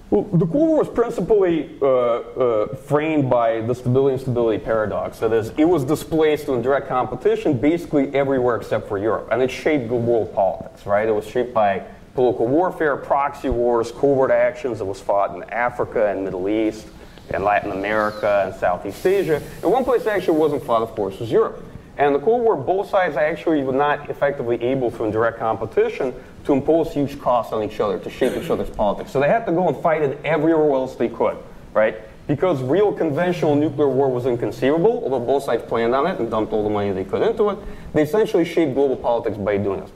well, the Cold War was principally uh, uh, framed by the stability and stability paradox. That is, it was displaced in direct competition basically everywhere except for Europe, and it shaped world politics, right? It was shaped by political warfare, proxy wars, covert actions that was fought in Africa and Middle East and Latin America and Southeast Asia. And one place actually wasn't fought, of course, was Europe. And the Cold War, both sides actually were not effectively able in direct competition, to impose huge costs on each other, to shape each other's politics. So they had to go and fight it everywhere else they could, right? Because real conventional nuclear war was inconceivable, although both sides planned on it and dumped all the money they could into it, they essentially shaped global politics by doing this.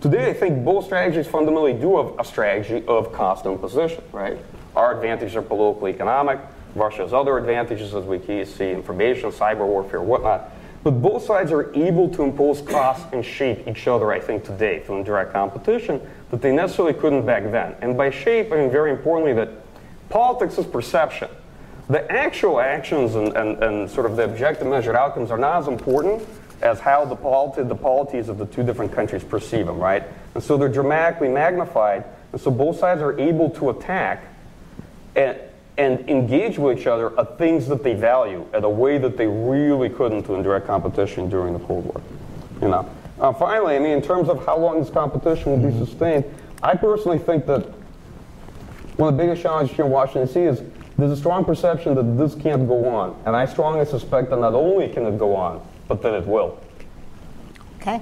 Today, I think both strategies fundamentally do have a strategy of cost imposition, right? Our advantages are political economic, Russia's other advantages, as we see information, cyber warfare, whatnot. But both sides are able to impose costs and shape each other, I think, today through direct competition that they necessarily couldn't back then. And by shape, I mean very importantly that politics is perception. The actual actions and, and, and sort of the objective measured outcomes are not as important as how the, polity, the polities of the two different countries perceive them, right? And so they're dramatically magnified, and so both sides are able to attack and, and engage with each other at things that they value at a way that they really couldn't in direct competition during the Cold War. You know. Uh, finally, I mean, in terms of how long this competition will be mm-hmm. sustained, I personally think that one of the biggest challenges here in Washington D.C. is there's a strong perception that this can't go on, and I strongly suspect that not only can it go on, but that it will. Okay.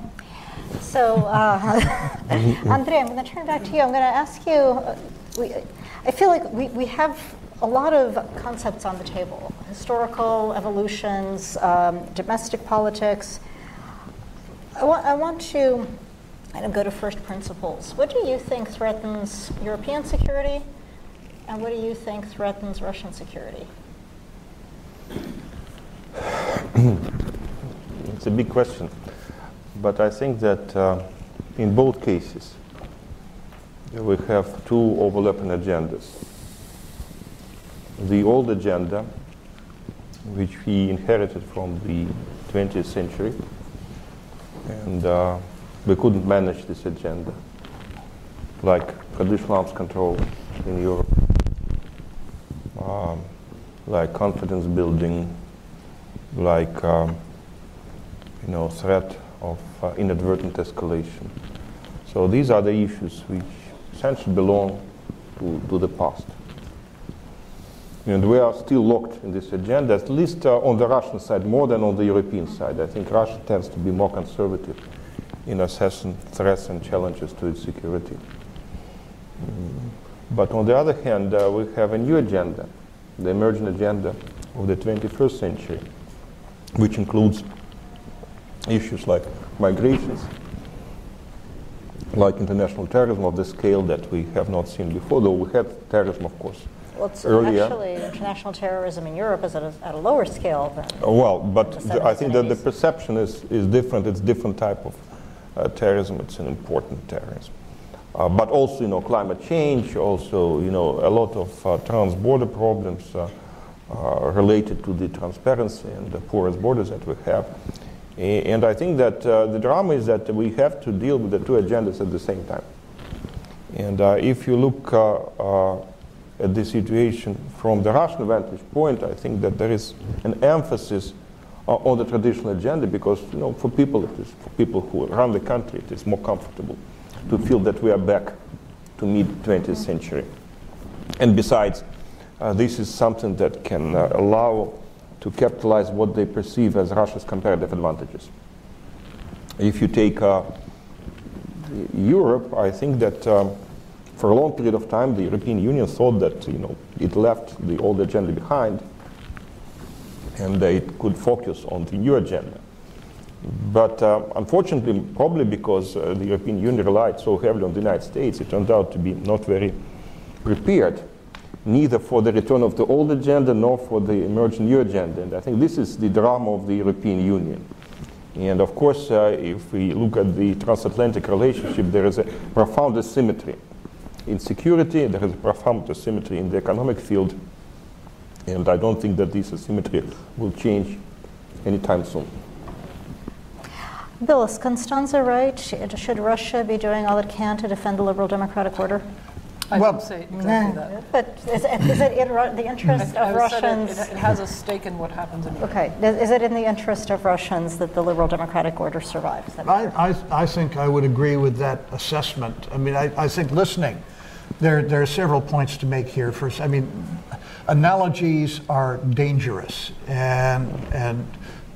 So, uh, [laughs] Andrei, I'm going to turn back to you. I'm going to ask you. Uh, we, I feel like we, we have a lot of concepts on the table historical evolutions, um, domestic politics. I, wa- I want to kind of go to first principles. What do you think threatens European security, and what do you think threatens Russian security? [clears throat] It's a big question. But I think that uh, in both cases, we have two overlapping agendas. The old agenda, which we inherited from the 20th century, and uh, we couldn't manage this agenda, like traditional arms control in Europe, um, like confidence building, like um, you know threat of uh, inadvertent escalation. So these are the issues which essentially belong to, to the past. And we are still locked in this agenda, at least uh, on the Russian side, more than on the European side. I think Russia tends to be more conservative in assessing threats and challenges to its security. Mm. But on the other hand, uh, we have a new agenda, the emerging agenda of the 21st century, which includes issues like migrations, like international terrorism of the scale that we have not seen before, though we had terrorism, of course. Well, Earlier- actually international terrorism in Europe is at a, at a lower scale than. Uh, Well, but The the- I think that the perception is, is different. It's different type of uh, terrorism. It's an important terrorism. Uh, but also, you know, climate change, also, you know, a lot of uh, trans-border problems uh, uh, related to the transparency and the porous borders that we have. And I think that uh, the drama is that we have to deal with the two agendas at the same time. And uh, if you look uh, uh, at the situation from the Russian vantage point, I think that there is an emphasis uh, on the traditional agenda because, you know, for people, it is, for people who run the country, it is more comfortable to feel that we are back to mid 20th century. And besides, uh, this is something that can allow to capitalize what they perceive as Russia's comparative advantages. If you take uh, Europe, I think that um, for a long period of time, the European Union thought that you know it left the old agenda behind, and it could focus on the new agenda. But uh, unfortunately, probably because uh, the European Union relied so heavily on the United States, it turned out to be not very prepared, neither for the return of the old agenda nor for the emerging new agenda. And I think this is the drama of the European Union. And of course, uh, if we look at the transatlantic relationship, there is a profound asymmetry in security, there is a profound asymmetry in the economic field, and I don't think that this asymmetry will change anytime soon. Bill, is Constanze right? Should Russia be doing all it can to defend the liberal democratic order? I Well, didn't say exactly that. But is it, is it in the interest I- I of said Russians? It, it has a stake in what happens in Europe. Okay, is is it in the interest of Russians that the liberal democratic order survives? I, I, I think I would agree with that assessment. I mean, I, I think listening, there, there are several points to make here. First, I mean, analogies are dangerous. And, and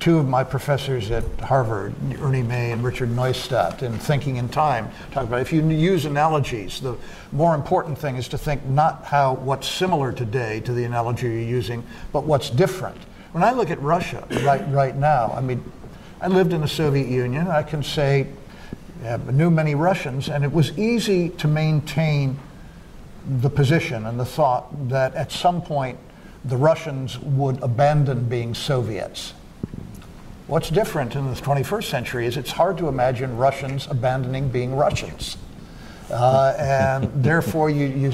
two of my professors at Harvard, Ernie May and Richard Neustadt, in Thinking in Time, talk about if you use analogies, the more important thing is to think not how what's similar today to the analogy you're using, but what's different. When I look at Russia right, right now, I mean, I lived in the Soviet Union. I can say I knew many Russians, and it was easy to maintain the position and the thought that at some point the Russians would abandon being Soviets. What's different in the 21st century is it's hard to imagine Russians abandoning being Russians. Uh, and [laughs] therefore, you, you,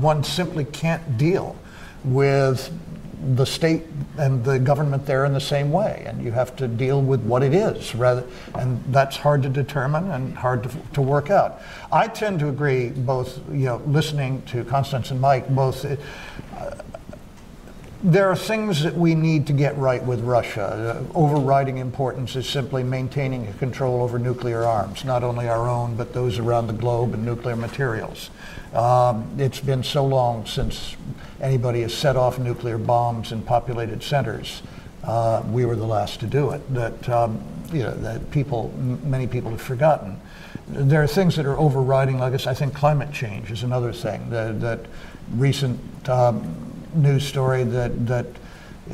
one simply can't deal with the state and the government there in the same way, and you have to deal with what it is rather, and that's hard to determine and hard to, to work out. I tend to agree, both you know, listening to Constance and Mike, both. Uh, there are things that we need to get right with Russia. Uh, overriding importance is simply maintaining control over nuclear arms, not only our own, but those around the globe and nuclear materials. Um, it's been so long since anybody has set off nuclear bombs in populated centers. Uh, we were the last to do it. That um, you know that people, many people have forgotten. there are things that are overriding, like. I think climate change is another thing. That, that recent um, news story that that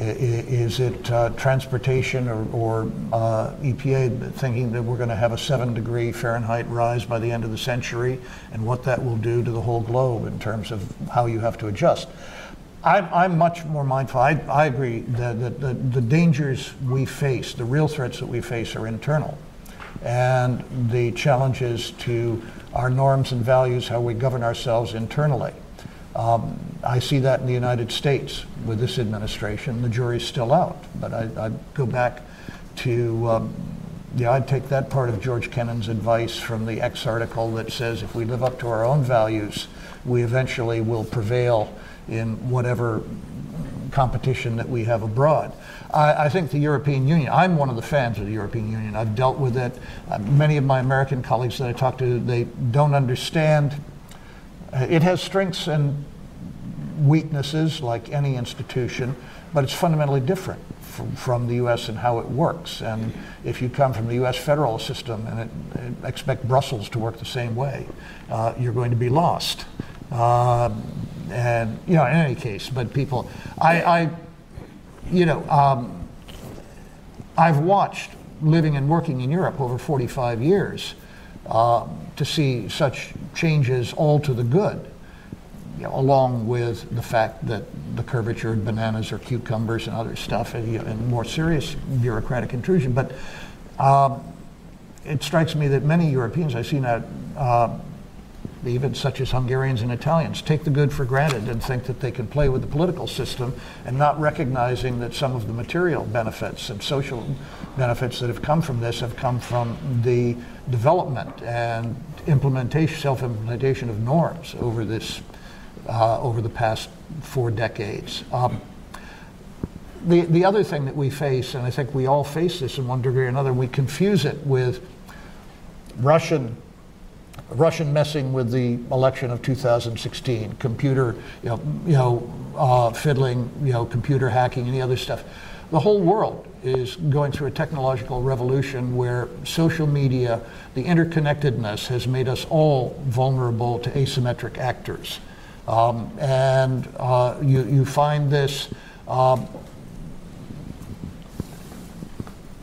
is it uh, transportation or, or uh, EPA thinking that we're going to have a seven degree Fahrenheit rise by the end of the century, and what that will do to the whole globe in terms of how you have to adjust. I'm, I'm much more mindful. I, I agree that, that the, the dangers we face, the real threats that we face, are internal. And the challenges to our norms and values, how we govern ourselves internally. Um, I see that in the United States with this administration. The jury's still out. But I, I go back to, um, yeah, I'd take that part of George Kennan's advice from the X article that says if we live up to our own values, we eventually will prevail in whatever competition that we have abroad. I, I think the European Union, I'm one of the fans of the European Union. I've dealt with it. Uh, many of my American colleagues that I talk to, they don't understand. Uh, It has strengths and weaknesses like any institution, but it's fundamentally different from, from the U.S. and how it works. And if you come from the U.S. federal system and it, expect Brussels to work the same way, uh, you're going to be lost. Um, and you know, in any case, but people, I, I you know, um, I've watched living and working in Europe over 45 years um, to see such changes all to the good you know, along with the fact that the curvature of bananas or cucumbers and other stuff, and, you know, and more serious bureaucratic intrusion. But um, it strikes me that many Europeans I see now, uh, even such as Hungarians and Italians, take the good for granted and think that they can play with the political system and not recognizing that some of the material benefits and social benefits that have come from this have come from the development and implementation, self-implementation of norms over this uh, over the past four decades. Um, the, the other thing that we face, and I think we all face this in one degree or another, we confuse it with Russian Russian messing with the election of 2016, computer, you know, you know, uh, fiddling, you know, computer hacking, any other stuff. The whole world is going through a technological revolution where social media, the interconnectedness, has made us all vulnerable to asymmetric actors. Um, and uh, you, you find this um,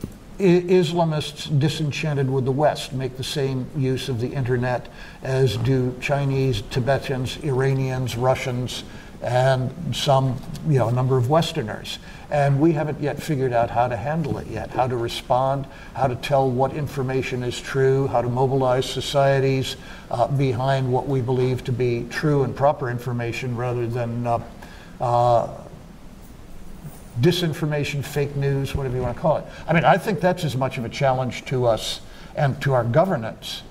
I- Islamists disenchanted with the West make the same use of the internet as do Chinese, Tibetans, Iranians, Russians, and some, you know, a number of Westerners. And we haven't yet figured out how to handle it yet, how to respond, how to tell what information is true, how to mobilize societies uh, behind what we believe to be true and proper information rather than uh, uh, disinformation, fake news, whatever you want to call it. I mean, I think that's as much of a challenge to us and to our governance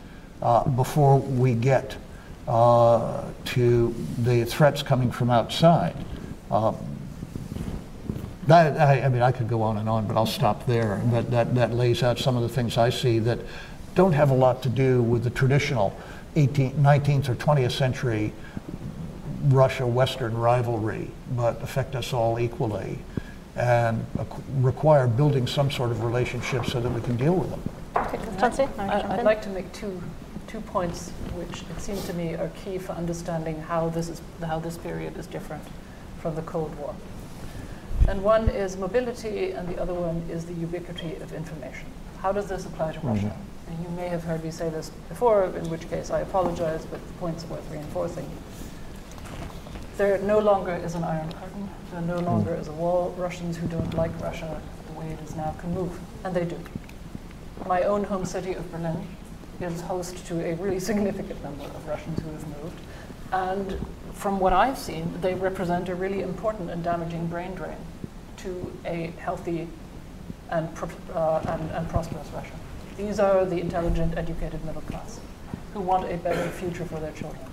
uh, before we get uh, to the threats coming from outside. Um, that, I, I mean, I could go on and on, but I'll stop there. But that, that lays out some of the things I see that don't have a lot to do with the traditional 18th, 19th or 20th century Russia-Western rivalry, but affect us all equally and require building some sort of relationship so that we can deal with them. Okay, I, I'd like to make two, two points which it seems to me are key for understanding how this is, how this period is different from the Cold War. And one is mobility, and the other one is the ubiquity of information. How does this apply to Russia? Mm-hmm. And you may have heard me say this before, in which case I apologize, but the point's worth reinforcing. There no longer is an iron curtain. There no longer is a wall. Russians who don't like Russia the way it is now can move, and they do. My own home city of Berlin is host to a really significant number of Russians who have moved. And from what I've seen, they represent a really important and damaging brain drain to a healthy and, uh, and, and prosperous Russia. These are the intelligent, educated middle class who want a better future for their children.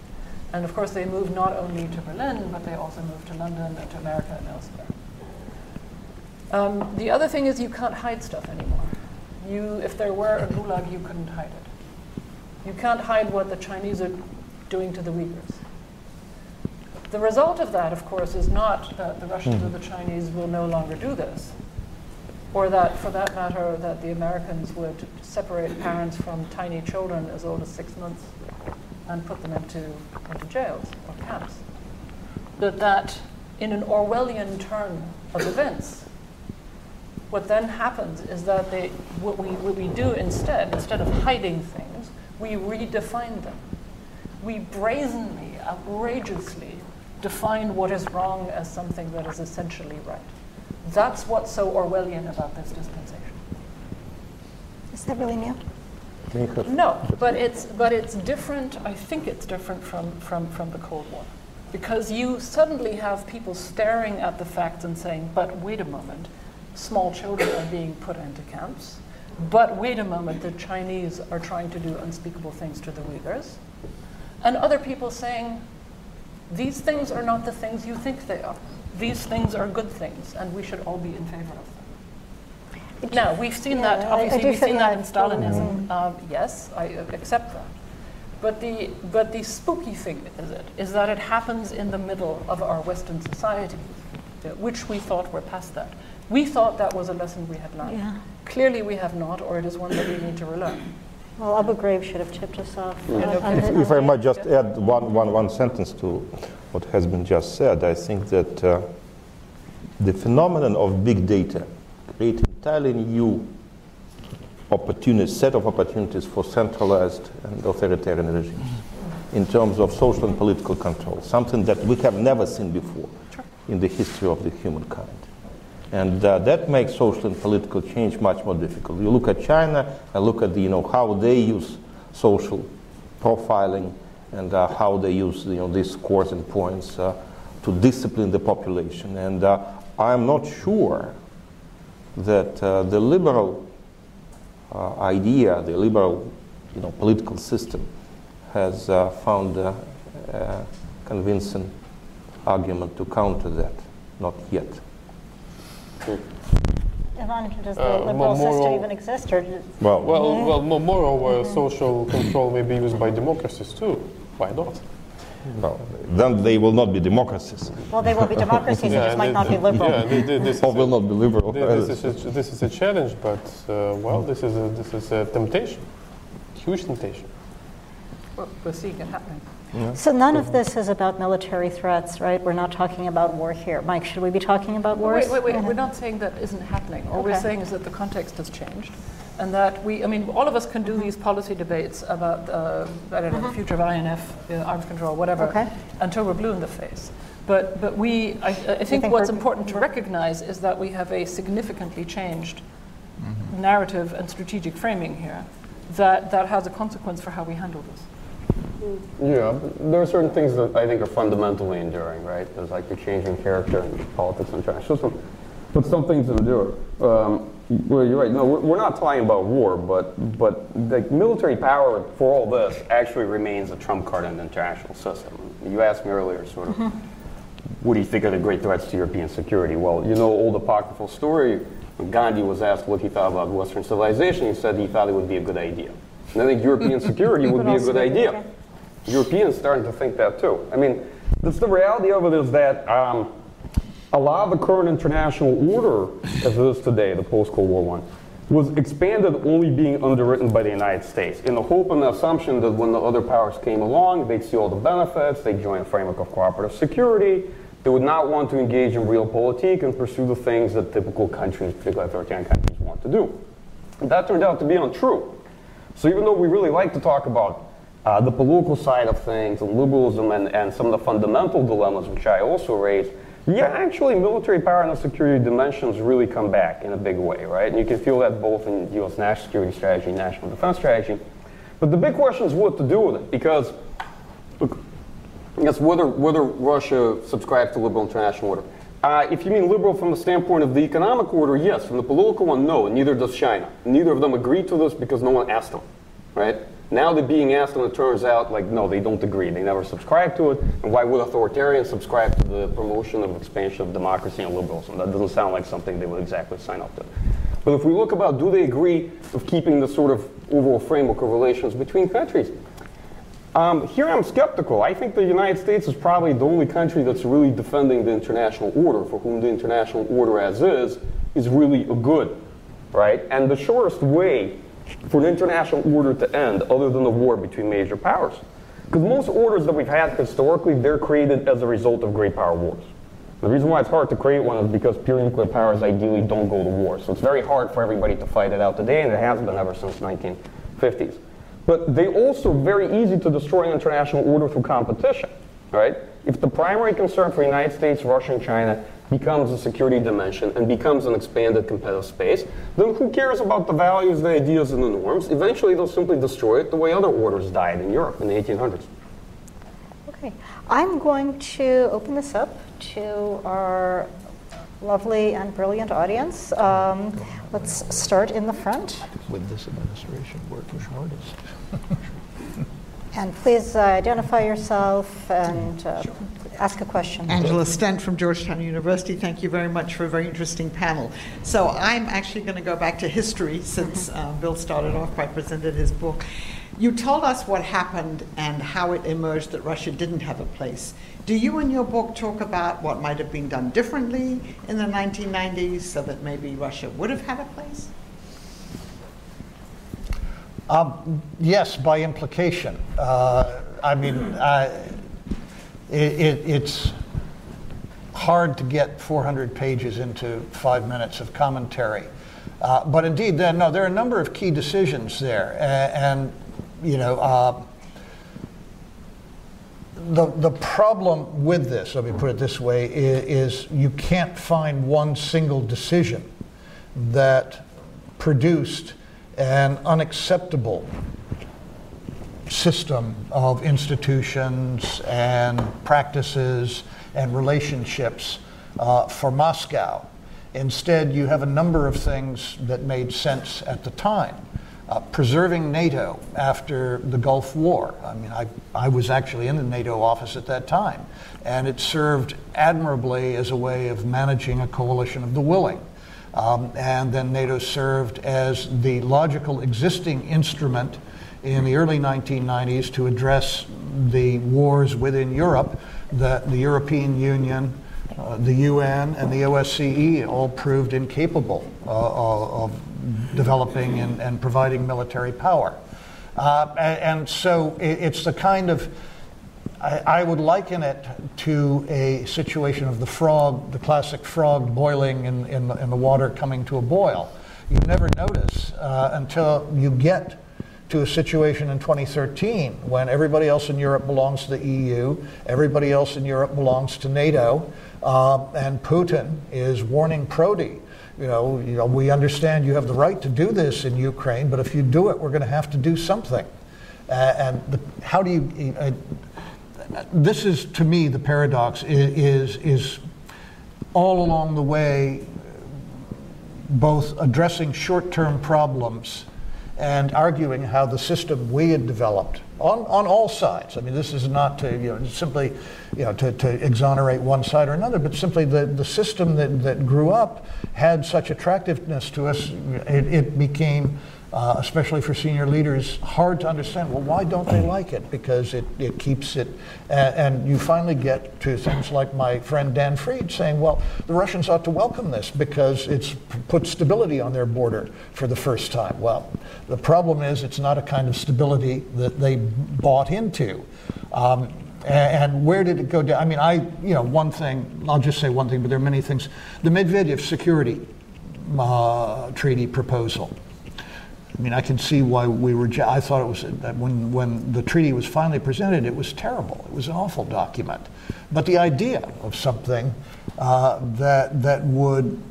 And of course, they move not only to Berlin, but they also move to London and to America and elsewhere. Um, the other thing is you can't hide stuff anymore. You, if there were a gulag, you couldn't hide it. You can't hide what the Chinese are doing to the Uyghurs. The result of that, of course, is not that the Russians or the Chinese will no longer do this. or that, for that matter, that the Americans would separate parents from tiny children as old as six months and put them into, into jails or camps. That that, in an Orwellian turn of events, what then happens is that they, what, we, what we do instead, instead of hiding things, we redefine them. We brazenly, outrageously define what is wrong as something that is essentially right. That's what's so Orwellian about this dispensation. Is that really new? No, but it's, but it's different, I think it's different from, from, from the Cold War. Because you suddenly have people staring at the facts and saying, but wait a moment, small children are being put into camps. But wait a moment, the Chinese are trying to do unspeakable things to the Uyghurs. And other people saying, these things are not the things you think they are. These things are good things, and we should all be in favor of them. Now, we've seen Yeah, that, I- I obviously, we've seen that in that- Stalinism. Um, yes, I accept that. But the, but the spooky thing is it, is that it happens in the middle of our Western society, uh, which we thought were past that. We thought that was a lesson we had learned. Yeah. Clearly, we have not, or it is one that we need to relearn. Well, Abu Ghraib should have tipped us off. on- okay. If, if I might just add one, one, one sentence to what has been just said, I think that uh, the phenomenon of big data create entirely new opportunities, set of opportunities for centralized and authoritarian regimes in terms of social and political control, something that we have never seen before in the history of the humankind. And uh, that makes social and political change much more difficult. You look at China and look at the, you know, how they use social profiling and uh, how they use you know, these scores and points uh, to discipline the population. And uh, I'm not sure that uh, the liberal uh, idea, the liberal you know, political system, has uh, found a, a convincing argument to counter that. Not yet. Ivan, does the Uh, liberal more- system even exist, or does- Well, Well, well, mo- moreover, social control may be used by democracies too. Why not? Well, then they will not be democracies, well, they will be [laughs] democracies, they just might not be liberal. Yeah, thi- thi- this, or will a, not be liberal. thi- this, is a, this is a challenge, but uh, well, this is a, this is a temptation, huge temptation. We're, we're seeing it happening. So none of this is about military threats, right? We're not talking about war here. Mike, should we be talking about wars? Wait, wait, wait. We're not saying that isn't happening. All we're saying is that the context has changed. And that we, I mean, all of us can do these policy debates about, uh, I don't know, the future of INF, uh, arms control, whatever, Okay. until we're blue in the face. But, but we, I, I think, think what's important to recognize is that we have a significantly changed narrative and strategic framing here that, that has a consequence for how we handle this. Yeah, there are certain things that I think are fundamentally enduring, right? There's like the changing character in politics and international. But some things endure. Um, well, you're right. No, we're, we're not talking about war, but but like military power for all this actually remains a trump card in the international system. You asked me earlier, sort of, what do you think are the great threats to European security? Well, you know, old apocryphal story. When Gandhi was asked what he thought about Western civilization, he said he thought it would be a good idea. And I think European [laughs] security would be a good idea. Europeans starting to think that too. I mean, that's the reality of it is that um, a lot of the current international order, as it is today, the post-Cold War one, was expanded only being underwritten by the United States in the hope and the assumption that when the other powers came along, they'd see all the benefits, they'd join a framework of cooperative security, they would not want to engage in realpolitik and pursue the things that typical countries, particularly authoritarian countries, want to do. And that turned out to be untrue. So even though we really like to talk about uh, the political side of things and liberalism and, and some of the fundamental dilemmas which I also raised, yeah, actually military power and security dimensions really come back in a big way, right? And you can feel that both in U.S. national security strategy, national defense strategy. But the big question is what to do with it, because look, I guess whether whether Russia subscribes to liberal international order. Uh, if you mean liberal from the standpoint of the economic order, yes. From the political one, no. Neither does China. Neither of them agree to this because no one asked them, right? Now they're being asked, and it turns out like no, they don't agree. They never subscribe to it. And why would authoritarians subscribe to the promotion of expansion of democracy and liberalism? That doesn't sound like something they would exactly sign up to. But if we look about, do they agree of keeping the sort of overall framework of relations between countries? Um, here I'm skeptical. I think the United States is probably the only country that's really defending the international order, for whom the international order as is is really a good. right? And the shortest way for an international order to end, other than the war between major powers. Because most orders that we've had historically, they're created as a result of great power wars. The reason why it's hard to create one is because pure nuclear powers ideally don't go to war. So it's very hard for everybody to fight it out today, and it has been ever since 1950s. But they also very easy to destroy an international order through competition, right? If the primary concern for the United States, Russia, and China becomes a security dimension and becomes an expanded competitive space, then who cares about the values, the ideas, and the norms? Eventually, they'll simply destroy it the way other orders died in Europe in the 1800s. Okay, I'm going to open this up to our lovely and brilliant audience. Um, let's start in the front. With this administration, work working hardest. [laughs] And please uh, identify yourself and uh, ask a question. Angela Stent from Georgetown University. Thank you very much for a very interesting panel. So I'm actually going to go back to history since uh, Bill started off by presenting his book. You told us what happened and how it emerged that Russia didn't have a place. Do you in your book talk about what might have been done differently in the 1990s so that maybe Russia would have had a place? Um, yes, by implication. Uh, I mean, uh, it, it, it's hard to get 400 pages into five minutes of commentary. Uh, but indeed, there, no, there are a number of key decisions there. And, and you know, uh, the, the problem with this, let me put it this way, is, is you can't find one single decision that produced an unacceptable system of institutions and practices and relationships uh, for Moscow. Instead, you have a number of things that made sense at the time. Uh, preserving NATO after the Gulf War. I mean, I, I was actually in the NATO office at that time, and it served admirably as a way of managing a coalition of the willing. Um, and then NATO served as the logical existing instrument in the early 1990s to address the wars within Europe that the European Union, uh, the UN, and the OSCE all proved incapable uh, of developing and, and, providing military power. Uh, and, and, so it, it's the kind of I, would liken it to a situation of the frog, the classic frog boiling in, in, in the water coming to a boil. You never notice uh, until you get to a situation in 2013 when everybody else in Europe belongs to the EU, everybody else in Europe belongs to NATO, uh, and Putin is warning Prodi. You know, you know, we understand you have the right to do this in Ukraine, but if you do it, we're going to have to do something. Uh, and the, how do you? Uh, this is to me the paradox is, is all along the way both addressing short-term problems and arguing how the system we had developed on, on all sides. I mean, this is not to you know, simply you know, to, to exonerate one side or another, but simply the, the system that, that grew up had such attractiveness to us, it, it became uh, especially for senior leaders, hard to understand. Well, why don't they like it? Because it, it keeps it, and, and you finally get to things like my friend Dan Fried saying, well, the Russians ought to welcome this because it's put stability on their border for the first time. Well, the problem is it's not a kind of stability that they bought into. Um, and where did it go down? I mean, I, you know, one thing, I'll just say one thing, but there are many things. The Medvedev security uh, treaty proposal I mean, I can see why we were. I thought it was when when the treaty was finally presented, it was terrible. It was an awful document. But the idea of something uh, that that would,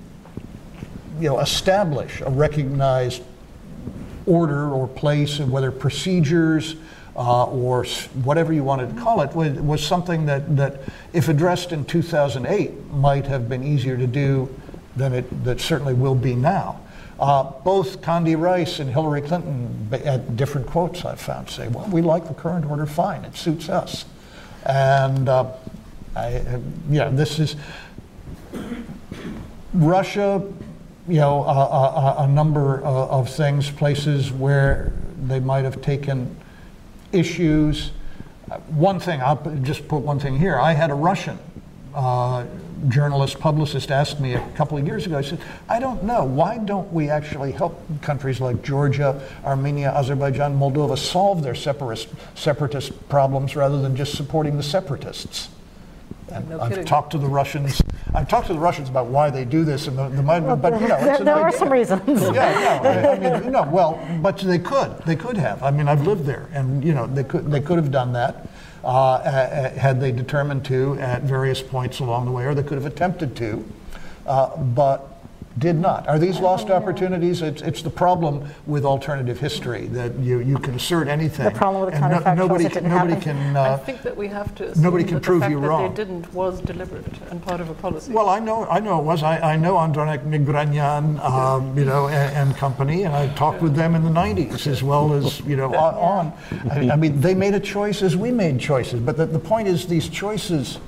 you know, establish a recognized order or place, and whether procedures. Uh, or whatever you wanted to call it, was, was something that, that, if addressed in 2008, might have been easier to do than it that certainly will be now. Uh, both Condi Rice and Hillary Clinton, at different quotes I've found, say, well, we like the current order fine, it suits us. And uh, I, yeah, this is Russia, you know, a, a, a number of, things, places where they might have taken issues. One thing, I'll just put one thing here. I had a Russian uh, journalist, publicist asked me a couple of years ago, he said, I don't know, why don't we actually help countries like Georgia, Armenia, Azerbaijan, Moldova solve their separatist, separatist problems rather than just supporting the separatists? And No I've kidding. talked to the Russians. I've talked to the Russians about why they do this, and the, the but you know, it's There, there are some reasons. Yeah, no, I, I mean, no, well, but they could, they could have. I mean, I've lived there, and you know, they could, they could have done that uh, uh, had they determined to at various points along the way, or they could have attempted to, uh, but did not. Are these lost opportunities? It's, it's the problem with alternative history that you, you can assert anything. The problem with the and no- nobody it can, didn't nobody happen. can. I Uh, think that we have to assume nobody can that prove the fact you that wrong. they didn't was deliberate and part of a policy. Well, I know, I know it was. I, I know Andranik Migranyan, um, you know, and, and company, and I talked with them in the '90s as well as you know on. on. I, I mean, they made a choice as we made choices. But the, the point is, these choices.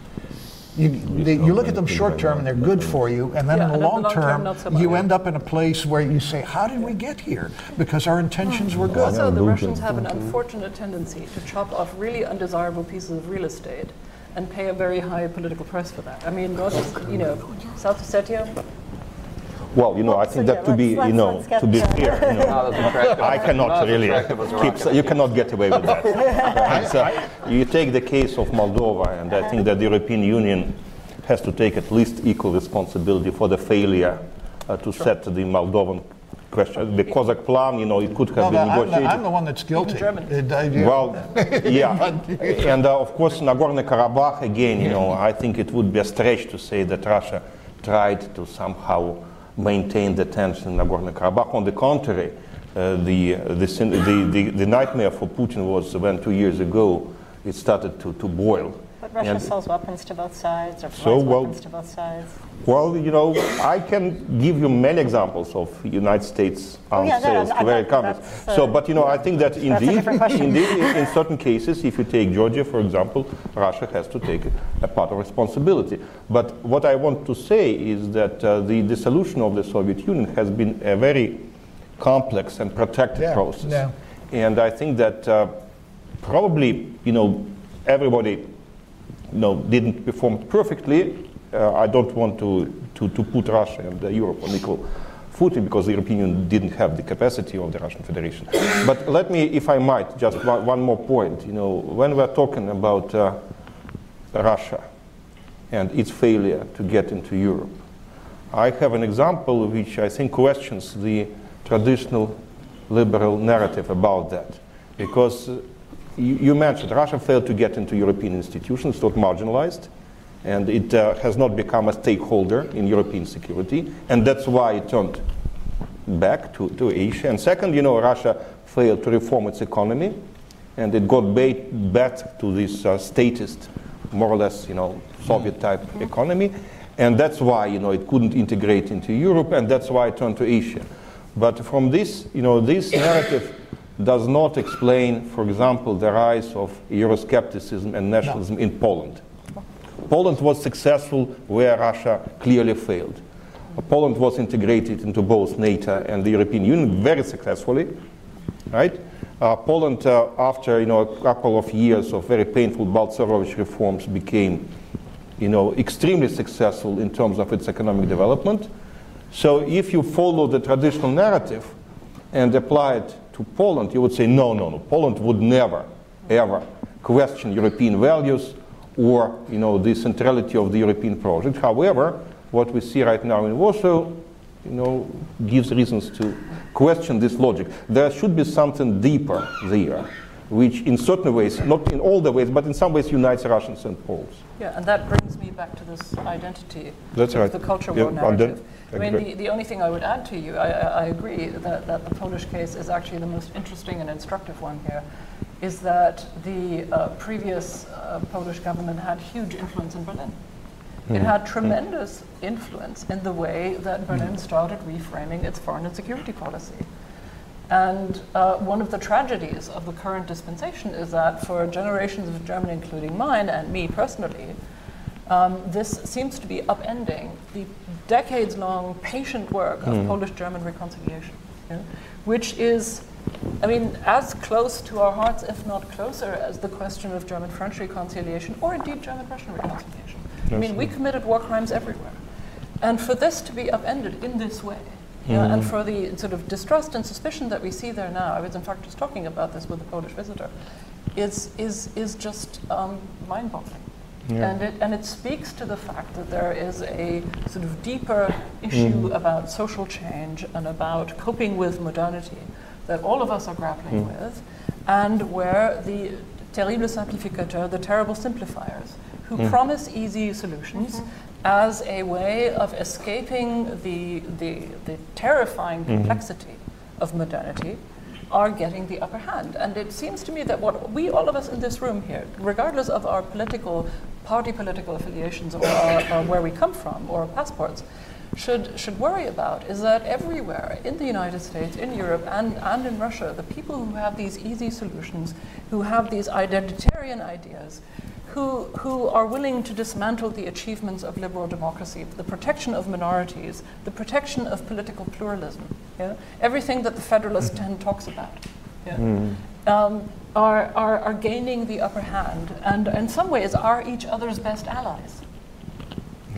You, they, you look at them short term and they're good for you, and then Yeah, in the and long long term, term, so you end up in a place where you say, "How did we get here?" Because our intentions were good. Also, the Russians have an unfortunate tendency to chop off really undesirable pieces of real estate and pay a very high political price for that. I mean, Russia's, you know, South Ossetia, Well, you know, I So, think yeah, that to be, you know, to be to- fair, you know, [laughs] Not as attractive. I cannot really keep, you cannot get away with that. [laughs] And so you take the case of Moldova, and I think that the European Union has to take at least equal responsibility for the failure uh, to set the Moldovan question. The Kozak plan, you know, it could have No, been I'm, the, negotiated. I'm the one that's guilty. Germany. It- I- yeah. Well, [laughs] yeah, and uh, of course, Nagorno-Karabakh again. You know, I think it would be a stretch to say that Russia tried to somehow maintain the tension in Nagorno-Karabakh. On the contrary, uh, the, the, the, the the nightmare for Putin was when two years ago it started to, to boil. But Russia And- sells weapons to both sides, or So, well- weapons to both sides. Well, you know, I can give you many examples of United States Oh, arms yeah, sales no, to various countries. uh, So, but you know, I think that indeed, indeed, in, [laughs] in certain cases, if you take Georgia, for example, Russia has to take a part of responsibility. But what I want to say is that uh, the dissolution of the Soviet Union has been a very complex and protracted Yeah, process. yeah. And I think that uh, probably, you know, everybody know, didn't perform perfectly. Uh, I don't want to, to, to put Russia and uh, Europe on equal footing because the European Union didn't have the capacity of the Russian Federation. but let me, if I might, just one, one more point. You know, when we're talking about uh, Russia and its failure to get into Europe, I have an example which I think questions the traditional liberal narrative about that. Because uh, you, you mentioned Russia failed to get into European institutions, not marginalized, and it uh, has not become a stakeholder in European security, and that's why it turned back to, to Asia. And second, you know, Russia failed to reform its economy, and it got ba- back to this uh, statist, more or less, you know, Soviet-type economy, and that's why, you know, it couldn't integrate into Europe, and that's why it turned to Asia. But from this, you know, this [coughs] narrative does not explain, for example, the rise of Euroscepticism and nationalism in Poland. Poland was successful where Russia clearly failed. Poland was integrated into both NATO and the European Union very successfully, right? Uh, Poland, uh, after you know a couple of years of very painful Balcerowicz reforms, became, you know, extremely successful in terms of its economic development. So, if you follow the traditional narrative and apply it to Poland, you would say, no, no, no. Poland would never, ever question European values or, you know, the centrality of the European project. However, what we see right now in Warsaw, you know, gives reasons to question this logic. There should be something deeper there, which in certain ways, not in all the ways, but in some ways unites Russians and Poles. Yeah, and that brings me back to this identity, That's right. the culture Yeah, war then- narrative. I mean, the, the only thing I would add to you, I, I agree that, that the Polish case is actually the most interesting and instructive one here, is that the uh, previous uh, Polish government had huge influence in Berlin. It had tremendous influence in the way that Berlin started reframing its foreign and security policy. And uh, one of the tragedies of the current dispensation is that for generations of Germany, including mine and me personally, um, this seems to be upending the decades long patient work of Polish German reconciliation, yeah, which is, I mean, as close to our hearts, if not closer, as the question of German French reconciliation or indeed German Russian reconciliation. I mean, we committed war crimes everywhere. And for this to be upended in this way, yeah, and for the sort of distrust and suspicion that we see there now, I was in fact just talking about this with a Polish visitor, is, is, is just um, mind boggling. Yeah. And, it, and it speaks to the fact that there is a sort of deeper issue mm. about social change and about coping with modernity that all of us are grappling mm. with, and where the terrible simplificateurs, the terrible simplifiers, who mm. promise easy solutions mm-hmm. as a way of escaping the, the, the terrifying mm-hmm. complexity of modernity, are getting the upper hand. And it seems to me that what we, all of us in this room here, regardless of our political, party political affiliations or, our, or where we come from or passports, should, should worry about is that everywhere in the United States, in Europe, and, and in Russia, the people who have these easy solutions, who have these identitarian ideas, who, who are willing to dismantle the achievements of liberal democracy, the protection of minorities, the protection of political pluralism, yeah? everything that the Federalist 10 talks about. Yeah? Um, are, are, are gaining the upper hand and in some ways are each other's best allies.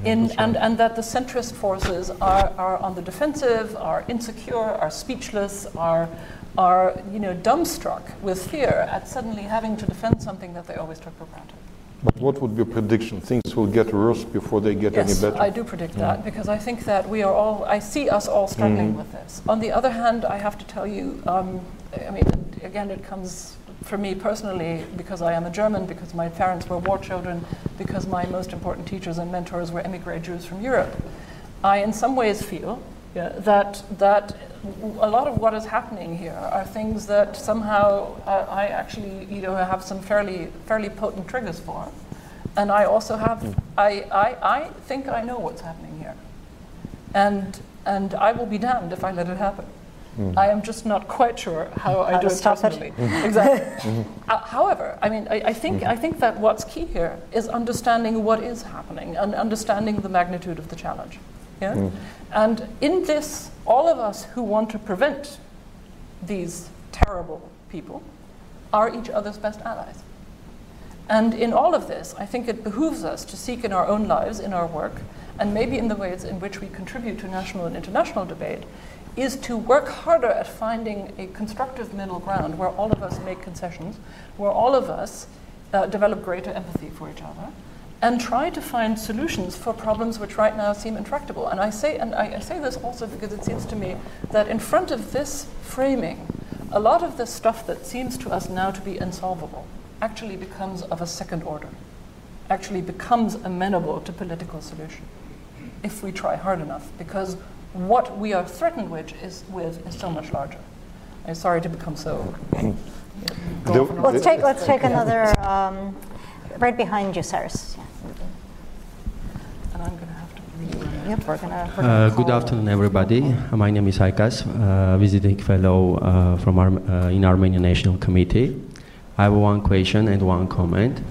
In, and, and that the centrist forces are, are on the defensive, are insecure, are speechless, are, are you know, dumbstruck with fear at suddenly having to defend something that they always took for granted. But what would be a prediction? Things will get worse before they get Yes, any better? I do predict that because I think that we are all, I see us all struggling with this. On the other hand, I have to tell you, um, I mean, again, it comes for me personally because I am a German, because my parents were war children, because my most important teachers and mentors were emigre Jews from Europe. I, in some ways, feel yeah, that that w- a lot of what is happening here are things that somehow uh, I actually, you know, have some fairly fairly potent triggers for, and I also have. Mm. I, I, I think I know what's happening here, and and I will be damned if I let it happen. Mm. I am just not quite sure how I How do to it stop it. personally. Mm. [laughs] exactly. [laughs] Mm-hmm. Uh, however, I mean, I, I think mm-hmm. I think that what's key here is understanding what is happening and understanding the magnitude of the challenge. Yeah? And in this, all of us who want to prevent these terrible people are each other's best allies. And in all of this, I think it behooves us to seek in our own lives, in our work, and maybe in the ways in which we contribute to national and international debate, is to work harder at finding a constructive middle ground where all of us make concessions, where all of us uh, develop greater empathy for each other, and try to find solutions for problems which right now seem intractable. And I say, and I, I say this also because it seems to me that in front of this framing, a lot of the stuff that seems to us now to be insolvable actually becomes of a second order, actually becomes amenable to political solution if we try hard enough, because what we are threatened with is, with is so much larger. I'm sorry to become so. you know, The- off on a Let's take, let's take another, um, right behind you, Cyrus. And I'm going to have to rerun Yep, we're gonna. Uh, good afternoon, everybody. My name is Aikas, uh, visiting fellow uh, from Arm- uh, in Armenian National Committee. I have one question and one comment.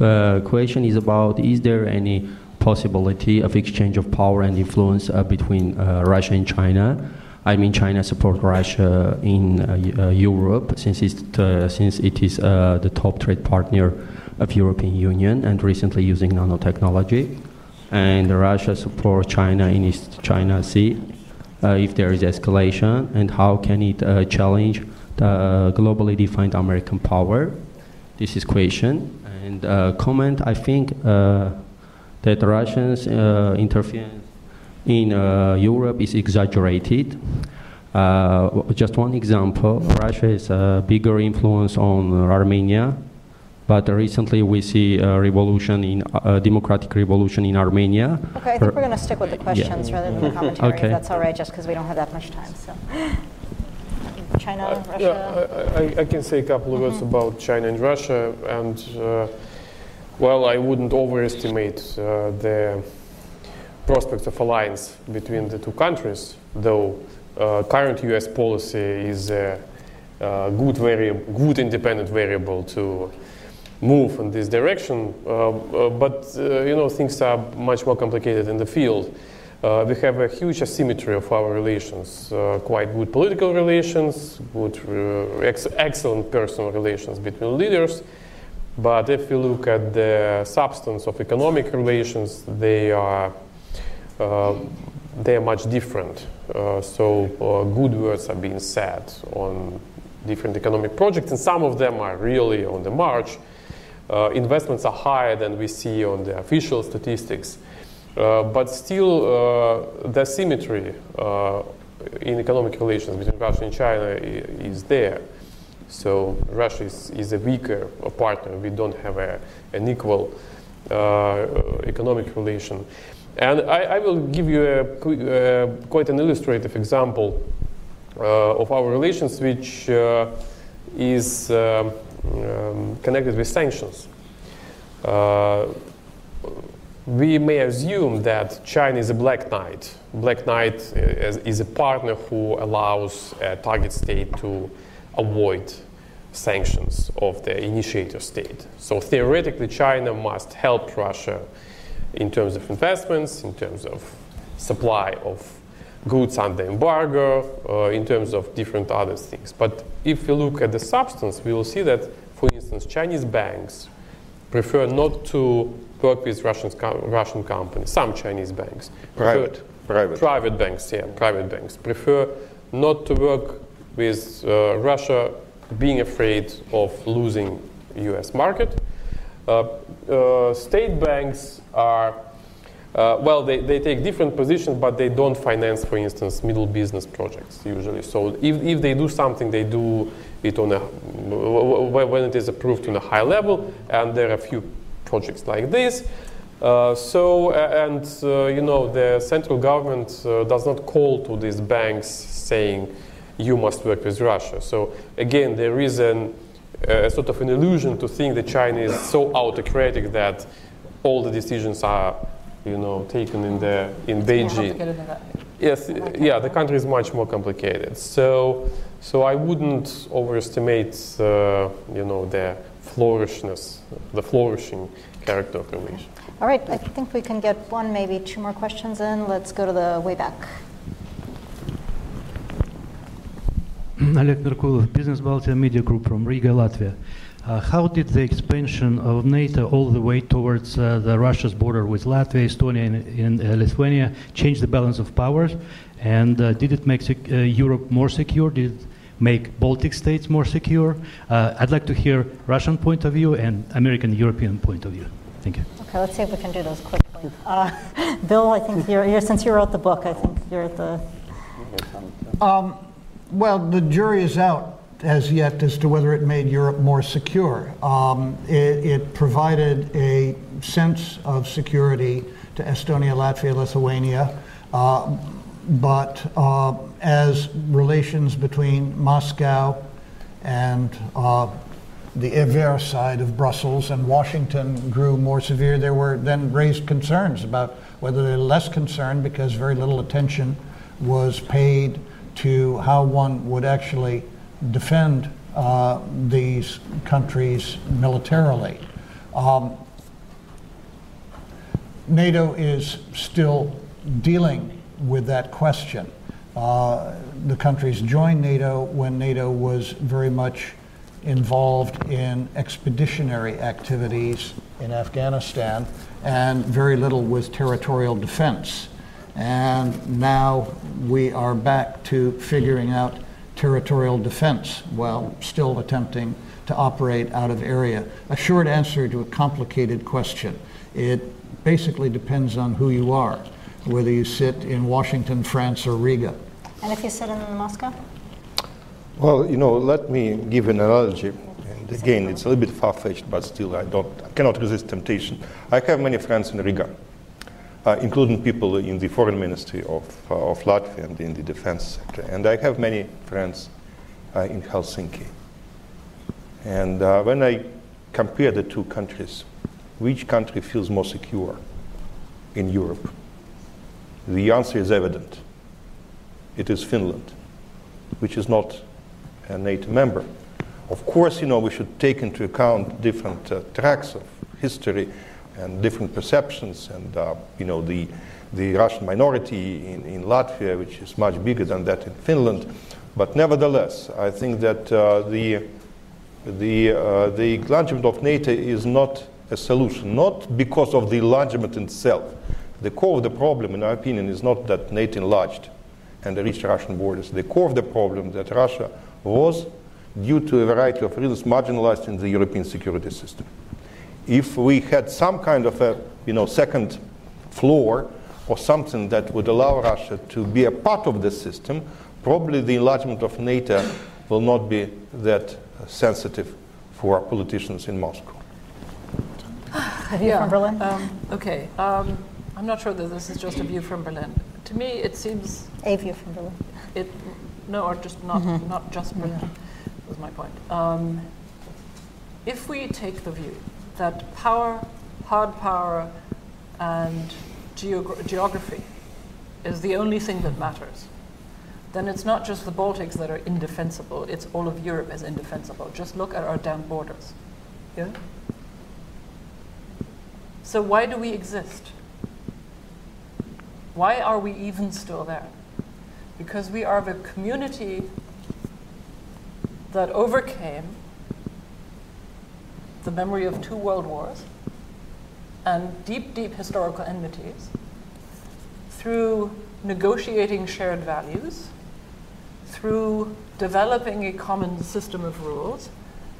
Uh, question is about: Is there any possibility of exchange of power and influence uh, between uh, Russia and China? I mean, China supports Russia in uh, uh, Europe since it uh, since it is uh, the top trade partner of European Union and recently using nanotechnology and Russia support China in East China Sea uh, if there is escalation, and how can it uh, challenge the globally defined American power? This is question. And uh, comment, I think uh, that Russians uh, interference in uh, Europe is exaggerated. Uh, just one example, Russia is a bigger influence on Armenia but recently we see a revolution in uh, democratic revolution in Armenia. Okay, I think we're going to stick with the questions rather than the commentary, if [laughs] Okay. that's all right, just because we don't have that much time, so. [gasps] China, Uh, Russia? Yeah, I, I, I can say a couple of words about China and Russia, and uh, well, I wouldn't overestimate uh, the prospects of alliance between the two countries, though uh, current U.S. policy is a, uh good, vari- good independent variable to move in this direction. Uh, uh, but uh, you know, things are much more complicated in the field. Uh, we have a huge asymmetry of our relations, uh, quite good political relations, good, uh, ex- excellent personal relations between leaders, But if you look at the substance of economic relations, they are they are much different. So good words are being said on different economic projects, and some of them are really on the march. Uh, investments are higher than we see on the official statistics, uh, but still uh, the symmetry in economic relations between Russia and China is there. So Russia is, is a weaker partner. We don't have a, an equal economic relation. And I, I will give you a, uh, quite an illustrative example uh, of our relations, which uh, is um, connected with sanctions. Uh, we may assume that China is a black knight. Black knight is, is a partner who allows a target state to avoid sanctions of the initiator state. So theoretically, China must help Russia in terms of investments, in terms of supply of goods under embargo, uh, in terms of different other things. But if we look at the substance, we will see that, for instance, Chinese banks prefer not to work with Russian, Russian companies, some Chinese banks. Private. Private. Private banks, yeah, private banks prefer not to work with uh, Russia being afraid of losing US market. Uh, uh, state banks are, uh, well, they, they take different positions, but they don't finance, for instance, middle business projects usually. So if, if they do something, they do it on a, when it is approved on a high level, and there are a few projects like this. Uh, so, and uh, you know, the central government uh, does not call to these banks saying you must work with Russia. So again, there is an, a sort of an illusion to think that China is so autocratic that all the decisions are, you know, taken in the in Beijing. Yes, yeah, the country is much more complicated. So, so I wouldn't overestimate, uh, you know, the flourishness, the flourishing character of relations. All right, I think we can get one, maybe two more questions in. Let's go to the way back. Oleg Merkulov, Business Baltic Media Group from Riga, Latvia. Uh, how did the expansion of NATO all the way towards uh, the Russia's border with Latvia, Estonia, and, and uh, Lithuania change the balance of powers? And uh, did it make sec- uh, Europe more secure? Did it make Baltic states more secure? Uh, I'd like to hear Russian point of view and American European point of view. Thank you. Okay, let's see if we can do those quickly. [laughs] Bill, I think you're, you're, since you wrote the book, I think you're at the. Um, well, the jury is out as yet as to whether it made Europe more secure. Um, it, it, provided a sense of security to Estonia, Latvia, Lithuania, uh, but uh, as relations between Moscow and uh, the Ever side of Brussels and Washington grew more severe, there were then raised concerns about whether they're less concerned because very little attention was paid to how one would actually defend uh, these countries militarily. Um, NATO is still dealing with that question. Uh, the countries joined NATO when NATO was very much involved in expeditionary activities in Afghanistan and very little with territorial defense. And now we are back to figuring out territorial defense while still attempting to operate out of area? A short answer to a complicated question. It basically depends on who you are, whether you sit in Washington, France, or Riga. And if you sit in Moscow? Well, you know, let me give an analogy. And again, it's a little bit far-fetched, but still, I don't, I cannot resist temptation. I have many friends in Riga including people in the foreign ministry of, uh, of Latvia and in the defense sector. And I have many friends uh, in Helsinki. And uh, when I compare the two countries, which country feels more secure in Europe? The answer is evident. It is Finland, which is not a NATO member. Of course, you know, we should take into account different uh, tracks of history and different perceptions, and uh, you know the the Russian minority in, in Latvia, which is much bigger than that in Finland. But nevertheless, I think that uh, the the, uh, the enlargement of NATO is not a solution, not because of the enlargement itself. The core of the problem, in our opinion, is not that NATO enlarged and reached Russian borders. The core of the problem that Russia was, due to a variety of reasons, marginalized in the European security system. If we had some kind of a you know, second floor or something that would allow Russia to be a part of the system, probably the enlargement of NATO will not be that sensitive for politicians in Moscow. [sighs] A view from Berlin? Um, okay. Um, I'm not sure that this is just a view from Berlin. To me, it seems A view from Berlin. it. No, or just not not just Berlin. Was my point. Um, if we take the view that power, hard power, and geogra- geography is the only thing that matters, then it's not just the Baltics that are indefensible, it's all of Europe is indefensible. Just look at our damn borders. Yeah? So why do we exist? Why are we even still there? Because we are the community that overcame the memory of two world wars and deep, deep historical enmities through negotiating shared values, through developing a common system of rules,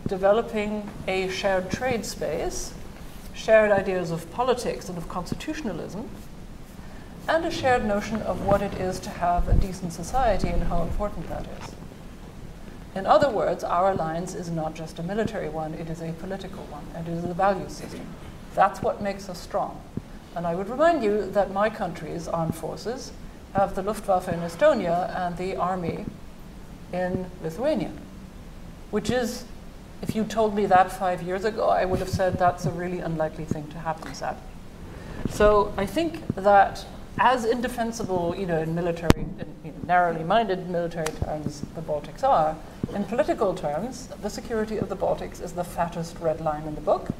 developing a shared trade space, shared ideas of politics and of constitutionalism, and a shared notion of what it is to have a decent society and how important that is. In other words, our alliance is not just a military one, it is a political one, and it is a value system. That's what makes us strong. And I would remind you that my country's armed forces have the Luftwaffe in Estonia and the army in Lithuania, which is, if you told me that five years ago, I would have said that's a really unlikely thing to happen, sadly. So I think that as indefensible, you know, in military, in you know, narrowly minded military terms, the Baltics are, in political terms, the security of the Baltics is the fattest red line in the book.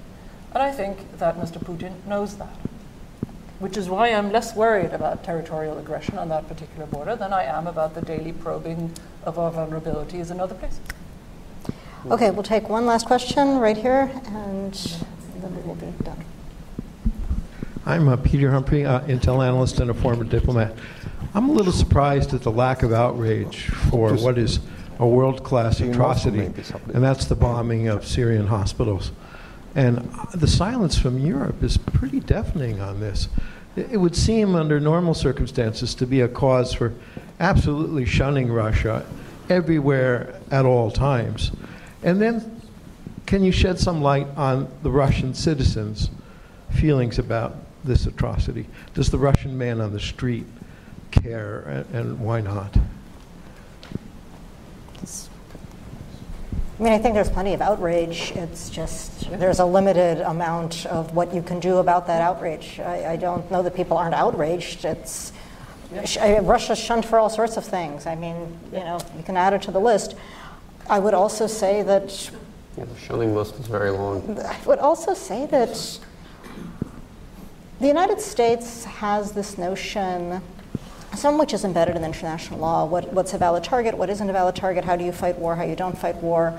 And I think that Mr. Putin knows that. Which is why I'm less worried about territorial aggression on that particular border than I am about the daily probing of our vulnerabilities in other places. Okay, we'll take one last question right here, and then we will be done. I'm uh, Peter Humphrey, uh, Intel analyst and a former diplomat. I'm a little surprised at the lack of outrage for Just- what is a world-class atrocity, and that's the bombing of Syrian hospitals. And the silence from Europe is pretty deafening on this. It it would seem, under normal circumstances, to be a cause for absolutely shunning Russia everywhere at all times. And then, can you shed some light on the Russian citizens' feelings about this atrocity? Does the Russian man on the street care, and, and why not? I mean, I think there's plenty of outrage. It's just there's a limited amount of what you can do about that outrage. I, I don't know that people aren't outraged. It's I- Russia's shunned for all sorts of things. I mean, you know, you can add it to the list. I would also say that Yeah, the shunning list is very long. I would also say that the United States has this notion, some of which is embedded in international law. What, what's a valid target? What isn't a valid target? How do you fight war? How you don't fight war?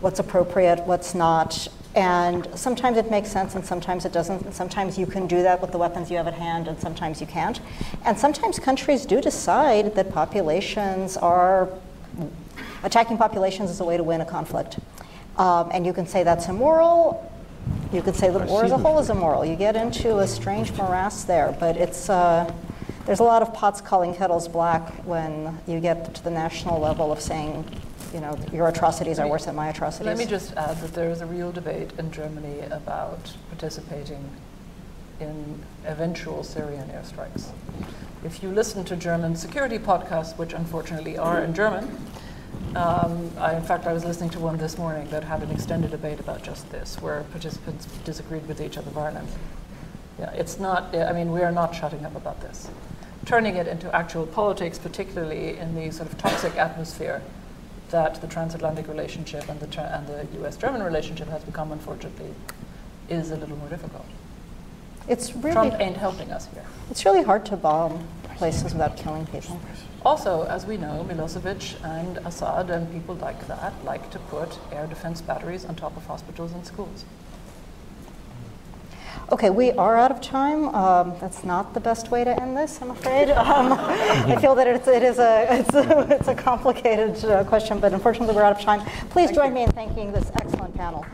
What's appropriate? What's not? And sometimes it makes sense and sometimes it doesn't. And sometimes you can do that with the weapons you have at hand and sometimes you can't. And sometimes countries do decide that populations are attacking populations is a way to win a conflict. Um, and you can say that's immoral. You could say the war as a whole is immoral. You get into a strange morass there, but it's uh, there's a lot of pots calling kettles black when you get to the national level of saying, you know, your atrocities are worse than my atrocities. Let me just add that there is a real debate in Germany about participating in eventual Syrian airstrikes. If you listen to German security podcasts, which unfortunately are in German, um, I, in fact, I was listening to one this morning that had an extended debate about just this, where participants disagreed with each other violently. Yeah, it's not, I mean, we are not shutting up about this. Turning it into actual politics, particularly in the sort of toxic atmosphere that the transatlantic relationship and the, and the US German relationship has become, unfortunately, is a little more difficult. It's really, Trump ain't helping us here. it's really hard to bomb places without killing people. Also, as we know, Milosevic and Assad and people like that like to put air defense batteries on top of hospitals and schools. Okay, we are out of time. Um, that's not the best way to end this, I'm afraid. [laughs] Um, I feel that it's, it is a, it's a, [laughs] it's a complicated uh, question, but unfortunately we're out of time. Please join me in thanking this excellent panel.